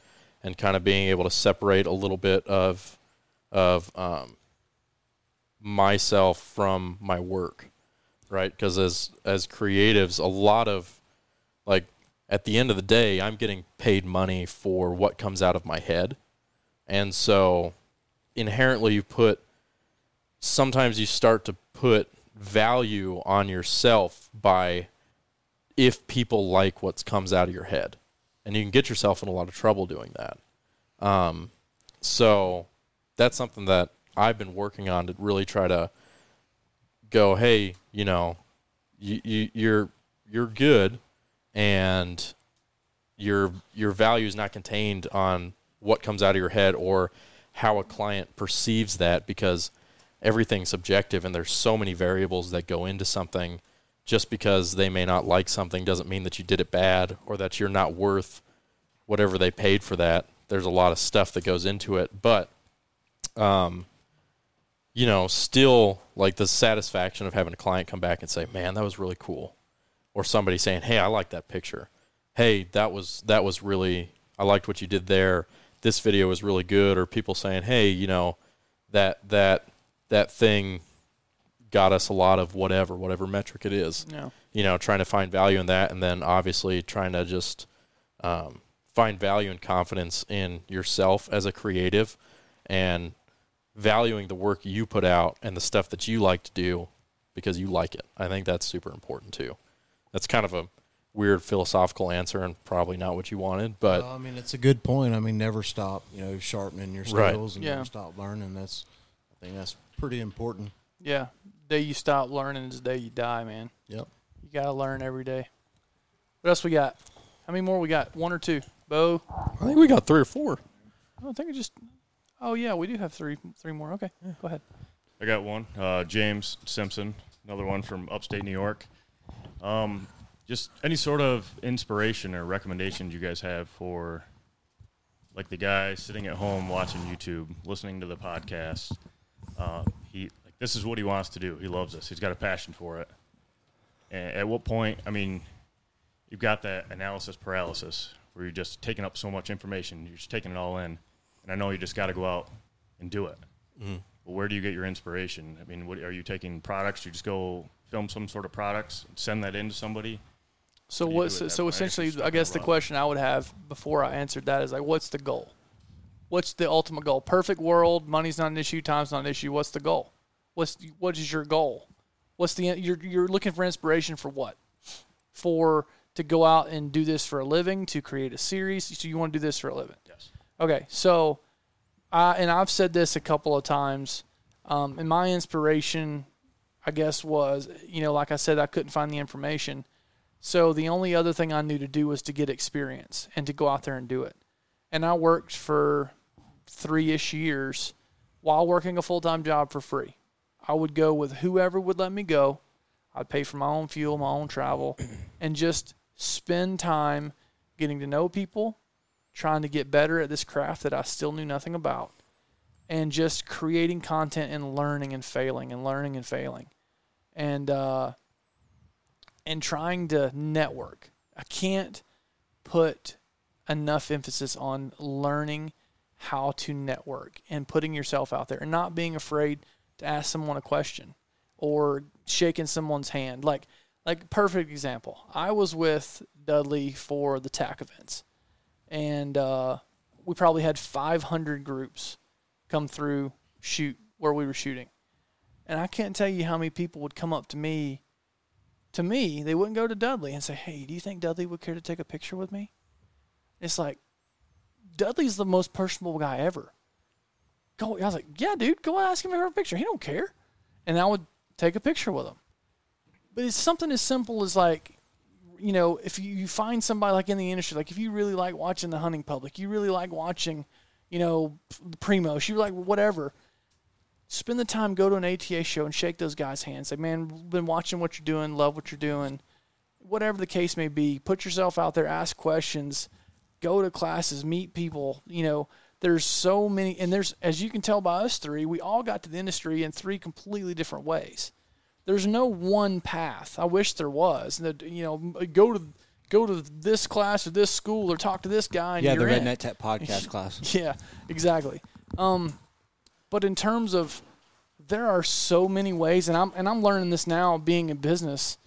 and kind of being able to separate a little bit of of um, myself from my work, right? Because as as creatives, a lot of like at the end of the day, I'm getting paid money for what comes out of my head, and so inherently you put sometimes you start to put value on yourself by if people like what comes out of your head. And you can get yourself in a lot of trouble doing that. Um, so that's something that i've been working on to really try to go hey you know you, you you're you're good and your your value is not contained on what comes out of your head or how a client perceives that because everything's subjective and there's so many variables that go into something. Just because they may not like something doesn't mean that you did it bad or that you're not worth whatever they paid for that. There's a lot of stuff that goes into it but um you know still like the satisfaction of having a client come back and say man that was really cool. Or somebody saying hey i like that picture. Hey that was that was really i liked what you did there this video was really good or people saying hey you know that that that thing got us a lot of whatever whatever metric it is. Yeah. you know trying to find value in that and then obviously trying to just um, find value and confidence in yourself as a creative and valuing the work you put out and the stuff that you like to do because you like it. I think that's super important too. That's kind of a weird philosophical answer and probably not what you wanted but Well, I mean, it's a good point. I mean, never stop, you know, sharpening your Right. skills and Yeah. never stop learning. That's, I think that's pretty important. Yeah. Day you stop learning is the day you die, man. Yep. You gotta learn every day. What else we got? How many more we got? One or two? Bo? i think we got three or four I don't think we just. Oh yeah, we do have three. Three more. Okay, go ahead. I got one. Uh, James Simpson, another one from upstate New York. Um, just any sort of inspiration or recommendations you guys have for, like the guy sitting at home watching YouTube, listening to the podcast. Uh, he like this is what he wants to do. He loves this. He's got a passion for it. And at what point? I mean, you've got that analysis paralysis where you're just taking up so much information. You're just taking it all in, and I know you just got to go out and do it. But where do you get your inspiration? I mean, what, are you taking products? You just go film some sort of products, send that in to somebody. So How do you what? So, so essentially, I guess the question I would have before I answered that is like, what's the goal? What's the ultimate goal? Perfect world, money's not an issue, time's not an issue. What's the goal? What's what is your goal? What's the you're you're looking for inspiration for what? For to go out and do this for a living, to create a series. So you want to do this for a living? Yes. Okay, so, I and I've said this a couple of times, um, and my inspiration, I guess, was you know, like I said, I couldn't find the information, so the only other thing I knew to do was to get experience and to go out there and do it, and I worked for three ish years while working a full time job for free. I would go with whoever would let me go. I'd pay for my own fuel, my own travel, and just spend time getting to know people, trying to get better at this craft that I still knew nothing about, and just creating content and learning and failing and learning and failing, and uh, and trying to network. I can't put enough emphasis on learning how to network and putting yourself out there and not being afraid to ask someone a question or shaking someone's hand. Like like perfect example. I was with Dudley for the TAC events, and uh, we probably had 500 groups come through shoot where we were shooting, and I can't tell you how many people would come up to me. To me, they wouldn't go to Dudley and say, "Hey, do you think Dudley would care to take a picture with me?" It's like Dudley's the most personable guy ever. Go, I was like, "Yeah, dude, go ask him for a picture. He don't care," and I would take a picture with him. But it's something as simple as like, you know, if you, find somebody like in the industry, like if you really like watching the hunting public, you really like watching, you know, the Primos, you like whatever. Spend the time, go to an ATA show and shake those guys' hands. Say, man, been watching what you're doing, love what you're doing. Whatever the case may be, put yourself out there, ask questions, go to classes, meet people. You know, there's so many, and there's, as you can tell by us three, we all got to the industry in three completely different ways there's no one path. I wish there was. You know, go to go to this class or this school or talk to this guy. And Yeah, the in. Redneck Tech podcast class. Yeah, exactly. Um, But in terms of there are so many ways, and I'm and I'm learning this now, being in business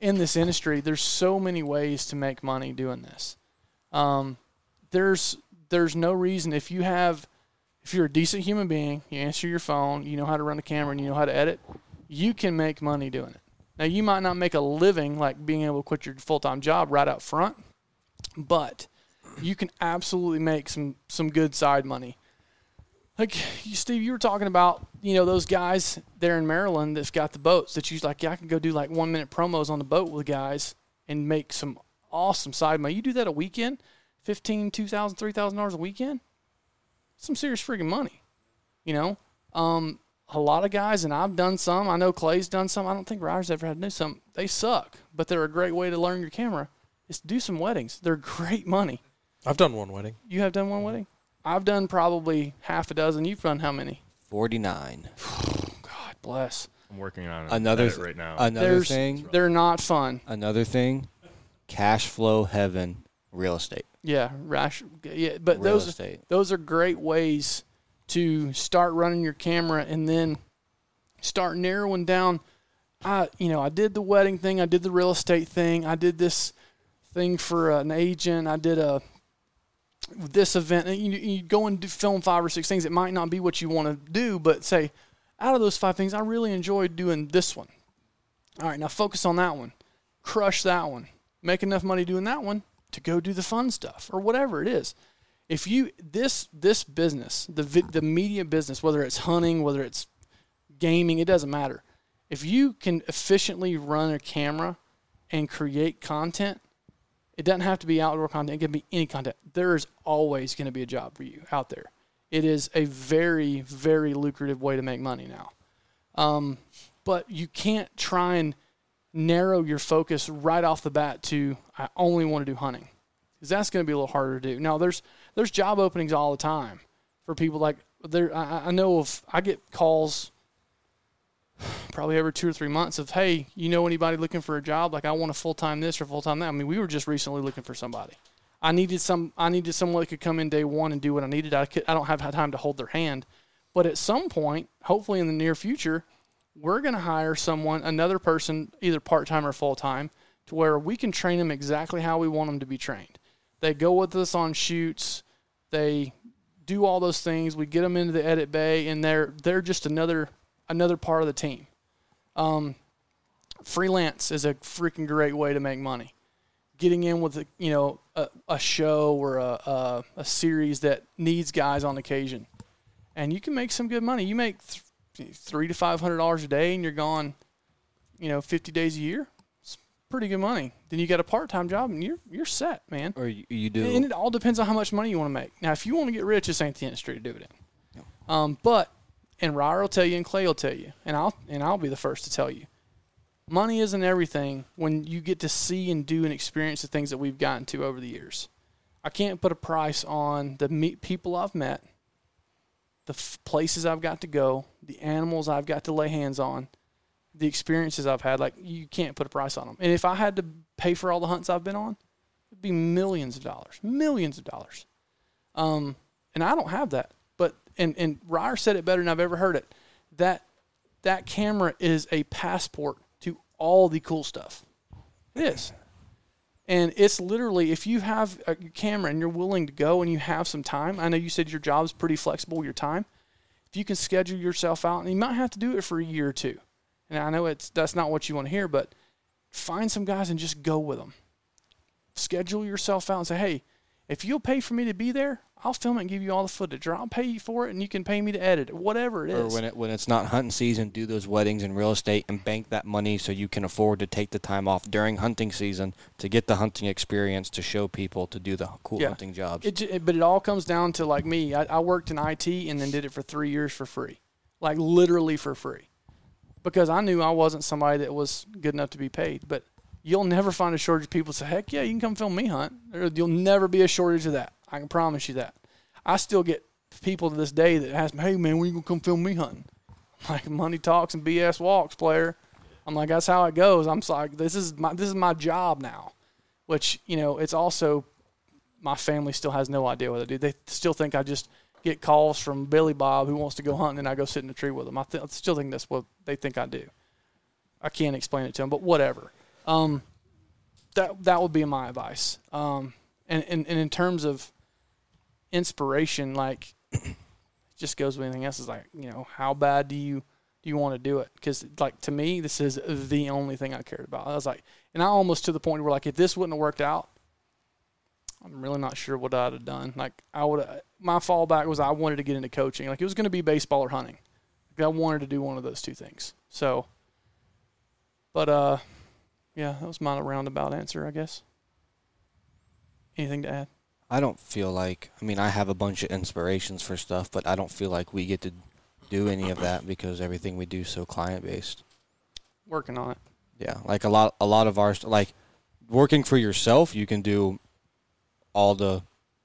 in this industry. There's so many ways to make money doing this. Um, there's there's no reason if you have if you're a decent human being, you answer your phone, you know how to run the camera, and you know how to edit, you can make money doing it. Now you might not make a living like being able to quit your full time job right out front, but you can absolutely make some some good side money. Like you, Steve, you were talking about, you know, those guys there in Maryland that's got the boats that you like. Yeah, I can go do like one minute promos on the boat with guys and make some awesome side money. You do that a weekend, fifteen, two thousand, three thousand dollars a weekend. Some serious freaking money, you know. Um, a lot of guys, and I've done some. I know Clay's done some. I don't think Ryder's ever had to do some. They suck, but they're a great way to learn your camera. Is to do some weddings. They're great money. I've done one wedding. You have done one wedding. I've done probably half a dozen. You've done how many? 49. God bless. I'm working on Another th- right now. Another There's, thing. they're not fun. Another thing. Cash flow heaven. Real estate. Yeah, rash. Yeah, but Real those estate. those are great ways to start running your camera and then start narrowing down. I you know I did the wedding thing. I did the real estate thing. I did this thing for an agent. I did a this event. You, you go and film five or six things. It might not be what you want to do, but say out of those five things, I really enjoyed doing this one. All right, now focus on that one. Crush that one. Make enough money doing that one to go do the fun stuff or whatever it is. If you this this business, the the media business, whether it's hunting, whether it's gaming, it doesn't matter. If you can efficiently run a camera and create content, it doesn't have to be outdoor content. It can be any content. There is always going to be a job for you out there. It is a very, very lucrative way to make money now. Um, but you can't try and narrow your focus right off the bat to I only want to do hunting because that's going to be a little harder to do. Now there's there's job openings all the time for people like there. I, I know of I get calls probably every two or three months of hey, you know anybody looking for a job? Like I want a full time this or full time that. I mean, we were just recently looking for somebody. I needed some. I needed someone that could come in day one and do what I needed. I could. I don't have time to hold their hand, but at some point, hopefully in the near future, we're going to hire someone, another person, either part time or full time, to where we can train them exactly how we want them to be trained. They go with us on shoots. They do all those things. We get them into the edit bay, and they're they're just another another part of the team. Um, freelance is a freaking great way to make money. Getting in with a, you know a, a show or a, a a series that needs guys on occasion, and you can make some good money. You make th- three to five hundred dollars a day, and you're gone, you know, fifty days a year. It's pretty good money. Then you got a part time job, and you're you're set, man. Or you, you do. And it all depends on how much money you want to make. Now, if you want to get rich, this ain't the industry to do it in. Um, but and Ryder will tell you, and Clay will tell you, and I'll and I'll be the first to tell you, money isn't everything when you get to see and do and experience the things that we've gotten to over the years. I can't put a price on the people I've met, the f- places I've got to go, the animals I've got to lay hands on, the experiences I've had. Like you can't put a price on them. And if I had to pay for all the hunts I've been on, it'd be millions of dollars, millions of dollars. Um, and I don't have that. And and Ryder said it better than I've ever heard it. That that camera is a passport to all the cool stuff. It is. And it's literally if you have a camera and you're willing to go and you have some time. I know you said your job's pretty flexible your time. If you can schedule yourself out, and you might have to do it for a year or two. And I know it's that's not what you want to hear, but find some guys and just go with them. Schedule yourself out and say, "Hey, if you'll pay for me to be there, I'll film it and give you all the footage, or I'll pay you for it and you can pay me to edit it, whatever it is. or when it when it's not hunting season, do those weddings and real estate and bank that money so you can afford to take the time off during hunting season to get the hunting experience to show people to do the cool Yeah. hunting jobs. It, j- but it all comes down to like me. I, I worked in IT and then did it for three years for free, like literally for free, because I knew I wasn't somebody that was good enough to be paid. But you'll never find a shortage of people say, "Heck yeah, you can come film me hunt." You'll never be a shortage of that. I can promise you that. I still get people to this day that ask me, "Hey man, when you gonna come film me hunting?" Like money talks and BS walks, player. I'm like, that's how it goes. I'm sorry. This is my this is my job now, which you know it's also my family still has no idea what I do. They still think I just get calls from Billy Bob who wants to go hunting, and I go sit in the tree with them. I, th- I still think that's what they think I do. I can't explain it to them, but whatever. Um, that that would be my advice. Um, and, and and in terms of inspiration, like just goes with anything else. Is like you know how bad do you do you want to do it? Because like to me, this is the only thing I cared about. I was like, and I almost to the point where like if this wouldn't have worked out, I'm really not sure what I'd have done. Like I would, my fallback was I wanted to get into coaching. Like it was going to be baseball or hunting. Like I wanted to do one of those two things. So, but uh, yeah, that was my roundabout answer, I guess. Anything to add? I don't feel like. I mean, I have a bunch of inspirations for stuff, but I don't feel like we get to do any of that because everything we do is so client based. Working on it. Yeah, like a lot, a lot of our like working for yourself, you can do all the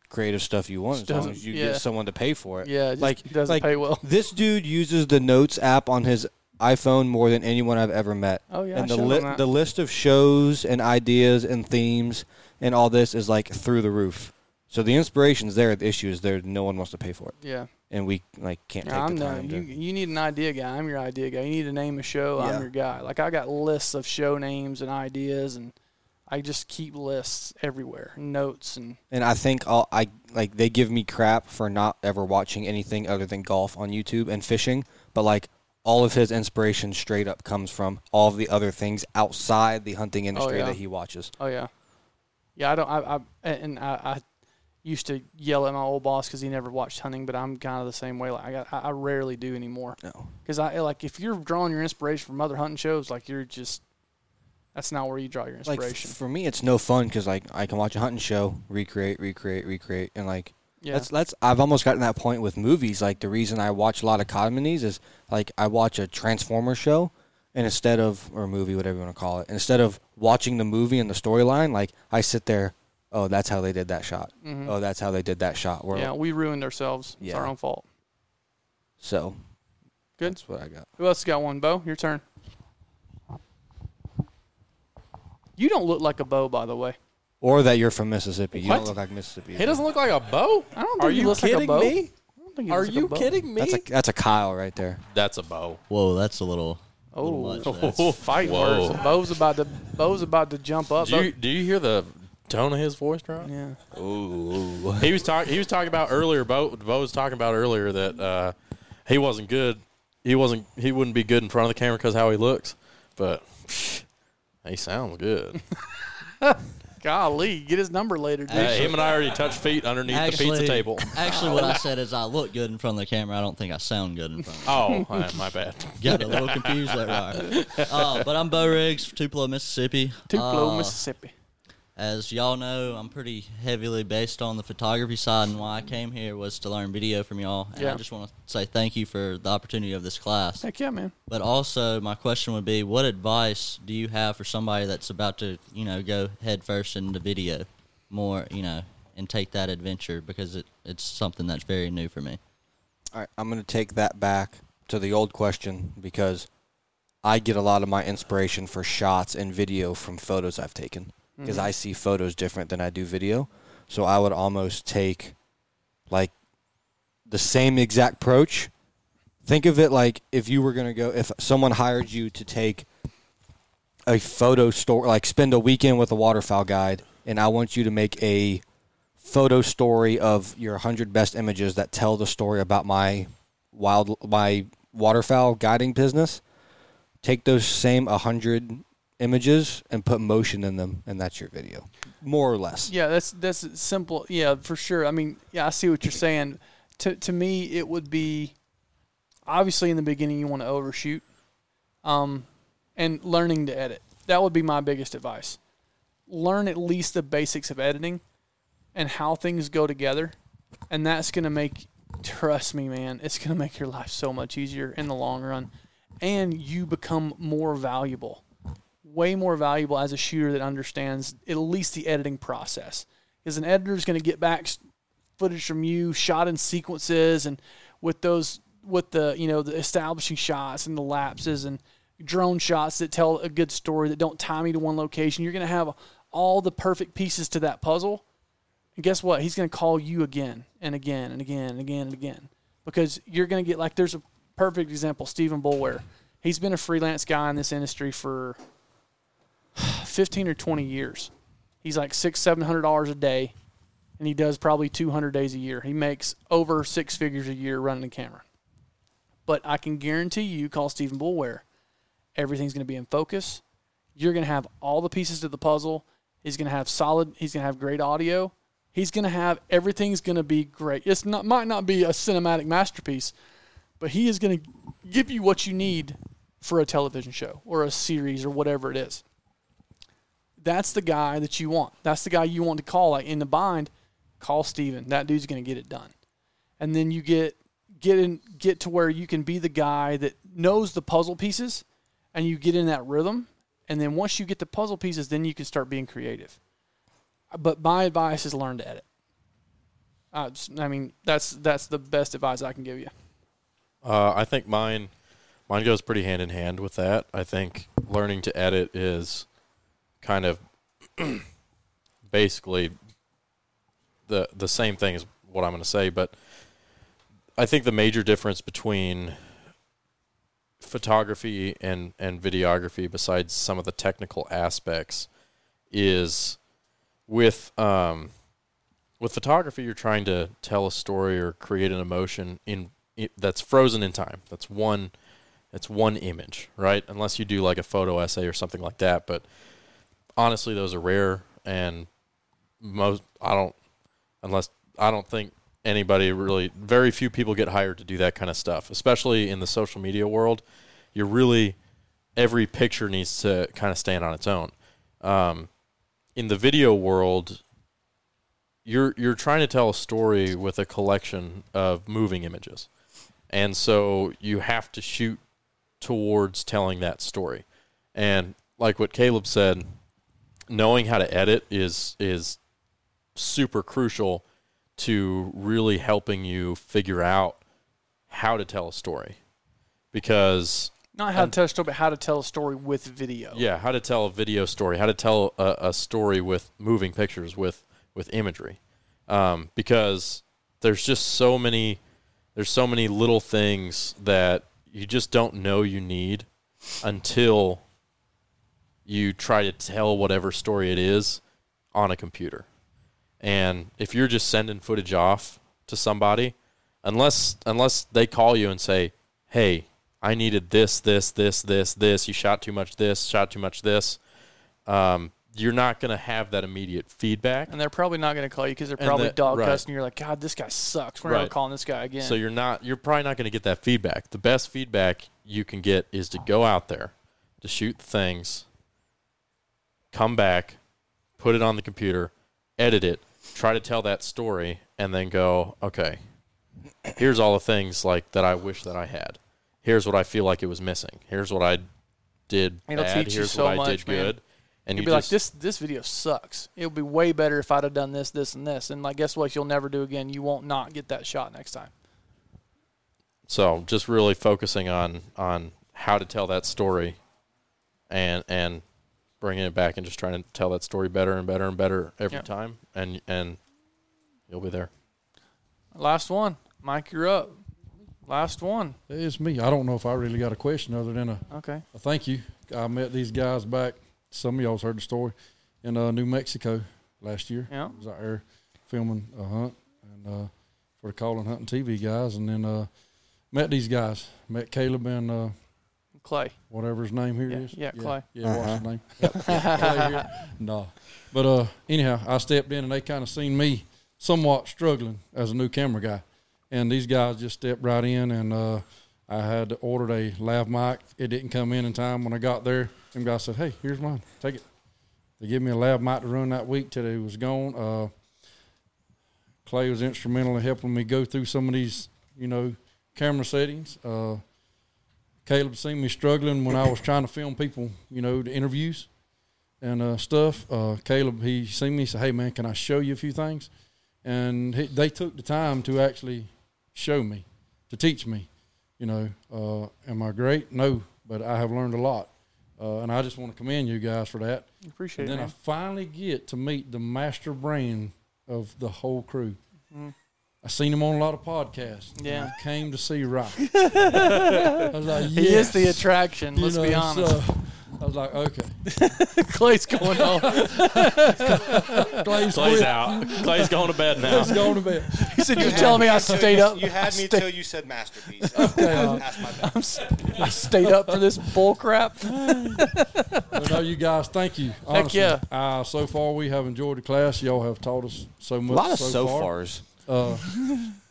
creative stuff you want Just as long as you yeah. get someone to pay for it. Yeah, it like doesn't like pay well. this dude uses the Notes app on his iPhone more than anyone I've ever met. Oh, yeah, I and the li- the list of shows and ideas and themes and all this is like through the roof. So the inspiration's there. The issue is there. No one wants to pay for it, Yeah. and we like can't Yeah, take I'm the time. you, to, you need an idea guy. I'm your idea guy. You need to name a show. Yeah. I'm your guy. Like I got lists of show names and ideas, and I just keep lists everywhere, notes and And I think all I like they give me crap for not ever watching anything other than golf on YouTube and fishing, but like all of his inspiration straight up comes from all of the other things outside the hunting oh, industry yeah. that he watches. oh yeah, yeah. I don't. I, I and I, I used to yell at my old boss because he never watched hunting, but I'm kind of the same way. Like I got, I rarely do anymore. No. Because I like if you're drawing your inspiration from other hunting shows, like you're just that's not where you draw your Like inspiration. for me, it's no fun because like I can watch a hunting show, recreate, recreate, recreate, and like yeah. that's that's I've almost gotten that point with movies. Like the reason I watch a lot of comedies is like I watch a Transformer show, and instead of or movie, whatever you want to call it, instead of watching the movie and the storyline, like I sit there, oh, that's how they did that shot. Mhm. Oh, that's how they did that shot. Where, yeah, we ruined ourselves. It's Yeah. our own fault. So Good. That's what I got. Who else got one? Bo, your turn. You don't look like a bow, by the way. Or that you're from Mississippi. You What? don't look like Mississippi. He doesn't look like a bow. I don't think Are he you looks like a kidding bow. me? I don't think he Are looks like a you bow. kidding me? That's a that's a Kyle right there. That's a bow. Whoa, that's a little. Oh, little much. That's- fight Whoa. words. Bo's about to Bo's about to jump up. Do you do you hear the tone of his voice drop? Yeah. Ooh. He was talking. He was talking about earlier. Bo, Bo was talking about earlier that uh, he wasn't good. He wasn't. He wouldn't be good in front of the camera because how he looks. But psh, he sounds good. Golly, get his number later, dude. Uh, him and I already touched feet underneath the pizza table. Actually, what I said is I look good in front of the camera. I don't think I sound good in front. of Oh, uh, my bad. Got a little confused there. Right. Uh, but I'm Bo Riggs, Tupelo, Mississippi. Tupelo, Uh, Mississippi. As y'all know, I'm pretty heavily based on the photography side, and why I came here was to learn video from y'all. And Yeah. I just want to say thank you for the opportunity of this class. Heck yeah, man. But also, my question would be, what advice do you have for somebody that's about to, you know, go head first into video, more, you know, and take that adventure because it, it's something that's very new for me. All right, I'm going to take that back to the old question because I get a lot of my inspiration for shots and video from photos I've taken because mm-hmm. I see photos different than I do video. So I would almost take like the same exact approach. Think of it like if you were going to go if someone hired you to take a photo store like spend a weekend with a waterfowl guide and I want you to make a photo story of your 100 best images that tell the story about my wild my waterfowl guiding business take those same 100 images and put motion in them and that's your video more or less Yeah, that's that's simple. Yeah, for sure. I mean, yeah, I see what you're saying. To to me, it would be obviously in the beginning you want to overshoot, um, and learning to edit. That would be my biggest advice. Learn at least the basics of editing, and how things go together, and that's gonna make. Trust me, man, it's gonna make your life so much easier in the long run, and you become more valuable way more valuable as a shooter that understands at least the editing process. Because an editor is going to get back footage from you shot in sequences and with those with the you know the establishing shots and the lapses and drone shots that tell a good story that don't tie me to one location. You're going to have all the perfect pieces to that puzzle. And guess what? He's going to call you again and again and again and again and again because you're going to get like there's a perfect example, Stephen Bulware. He's been a freelance guy in this industry for 15 or 20 years. He's like six, seven hundred dollars a day, and he does probably 200 days a year. He makes over six figures a year running a camera. But I can guarantee you, call Stephen Bulware, everything's going to be in focus. You're going to have all the pieces to the puzzle. He's going to have solid. He's going to have great audio. He's going to have everything's going to be great. It's not might not be a cinematic masterpiece, but he is going to give you what you need for a television show or a series or whatever it is. That's the guy that you want. That's the guy you want to call. Like in the bind, call Steven. That dude's going to get it done. And then you get get in get to where you can be the guy that knows the puzzle pieces and you get in that rhythm and then once you get the puzzle pieces then you can start being creative but my advice is learn to edit uh, i mean that's that's the best advice i can give you Uh, I think mine mine goes pretty hand in hand with that. I think learning to edit is kind of basically the the same thing as what I'm going to say, but I think the major difference between photography and and videography besides some of the technical aspects is with um with photography you're trying to tell a story or create an emotion in it, that's frozen in time. That's one it's one image, right? Unless you do like a photo essay or something like that, but honestly those are rare and most I don't unless I don't think anybody really very few people get hired to do that kind of stuff, especially in the social media world. You're really every picture needs to kind of stand on its own. Um, in the video world, you're you're trying to tell a story with a collection of moving images, and so you have to shoot towards telling that story. And like what Caleb said, knowing how to edit is is super crucial to really helping you figure out how to tell a story. Because not how And- to tell a story but how to tell a story with video. Yeah how to tell a video story how to tell a, a story with moving pictures with with imagery. Um, because there's just so many there's so many little things that you just don't know you need until you try to tell whatever story it is on a computer and if you're just sending footage off to somebody unless unless they call you and say hey i needed this this this this this you shot too much this shot too much this um, you're not going to have that immediate feedback and they're probably not going to call you because they're And probably the- dog right. cussing. You're like, God, this guy sucks. We're never Right. calling this guy again. So you're not you're probably not going to get that feedback. The best feedback you can get is to go out there, to shoot things, come back, put it on the computer, edit it, try to tell that story and then go, okay. Here's all the things like that I wish that I had. Here's what I feel like it was missing. Here's what I did It'll bad. teach you Here's so what I much, did man. good. And You'd you be like, this this video sucks. It would be way better if I'd have done this, this, and this. And like, guess what? You'll never do again. You won't not get that shot next time. So just really focusing on on how to tell that story, and and bringing it back and just trying to tell that story better and better and better every Yeah. time, and and you'll be there. Last one, Mike, you're up. Last one. It's me. I don't know if I really got a question other than a, Okay. a thank you. I met these guys back. Some of y'all's heard the story in uh, New Mexico last year. Yeah. I was out there filming a hunt and uh, for the Calling Hunting TV guys, and then uh, met these guys. Met Caleb and uh, Clay. whatever his name here Yeah, is. yeah, Clay. Yeah, what's his name? Clay. No, but uh, anyhow, I stepped in and they kind of seen me somewhat struggling as a new camera guy, and these guys just stepped right in and uh, I had ordered a lav mic. It didn't come in in time when I got there. Some guys said, "Hey, here's mine. Take it." They gave me a lav mic to run that week till it was gone. Uh, Clay was instrumental in helping me go through some of these, you know, camera settings. Uh, Caleb seen me struggling when I was trying to film people, you know, the interviews and uh, stuff. Uh, Caleb, he seen me, said, "Hey man, can I show you a few things?" And he, they took the time to actually show me, to teach me. You know, uh, am I great? No, but I have learned a lot, uh, and I just want to commend you guys for that. Appreciate And it. then I finally get to meet the master brain of the whole crew. I seen him on a lot of podcasts. and Yeah. I came to see Rock. I was like, He is the attraction. You Let's be honest. so I was like, okay. Clay's going on. Clay's, Clay's quit. out. Clay's going to bed now. Clay's going to bed. He said, "You're telling me I stayed you- up. You had I me stayed, until you said masterpiece. Okay, uh, That's my bad. I'm s- I stayed up for this bull crap." But no, you guys, thank you. Honestly, yeah. Uh, so far, we have enjoyed the class. Y'all have taught us so much. A lot of so, so far. fars. Uh,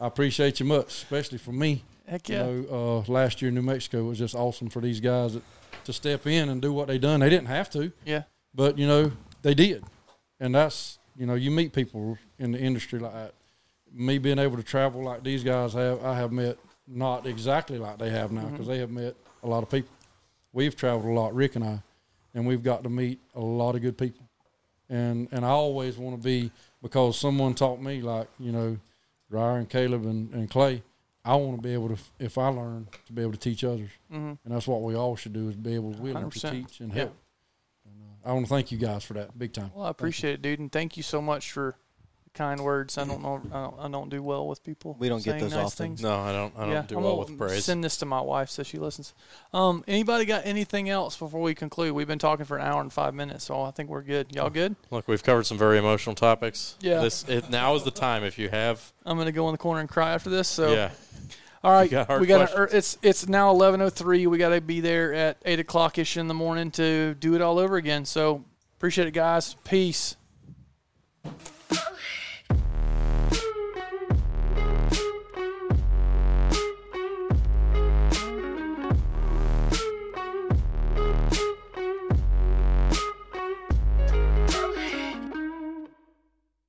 I appreciate you much, especially for me. Heck You yeah. know, uh, last year in New Mexico was just awesome for these guys that, to step in and do what they done. They didn't have to, Yeah. but you know they did, and that's you know you meet people in the industry like that. Me being able to travel like these guys have, I have met not exactly like they have now because they have met a lot of people. We've traveled a lot, Rick and I, and we've got to meet a lot of good people. And and I always want to be because someone taught me like you know, Ryan, Caleb, and, and Clay. I want to be able to, if I learn, to be able to teach others, Mm-hmm. and that's what we all should do is be able willing to 100%. teach and Yeah. help. And, uh, I want to thank you guys for that big time. Well, I appreciate it, dude, and thank you so much for kind words. I don't know. I don't, I don't do well with people. We don't get those nice often. Things. No, I don't. I don't yeah, do I'm well with praise. Send this to my wife so she listens. Um, anybody got anything else before we conclude? We've been talking for an hour and five minutes, so I think we're good. Y'all good? Look, we've covered some very emotional topics. Yeah. This it, now is the time if you have. I'm gonna go in the corner and cry after this. So yeah. All right, got we got questions? it's it's now eleven oh three. We got to be there at eight o'clock ish in the morning to do it all over again. So appreciate it, guys. Peace.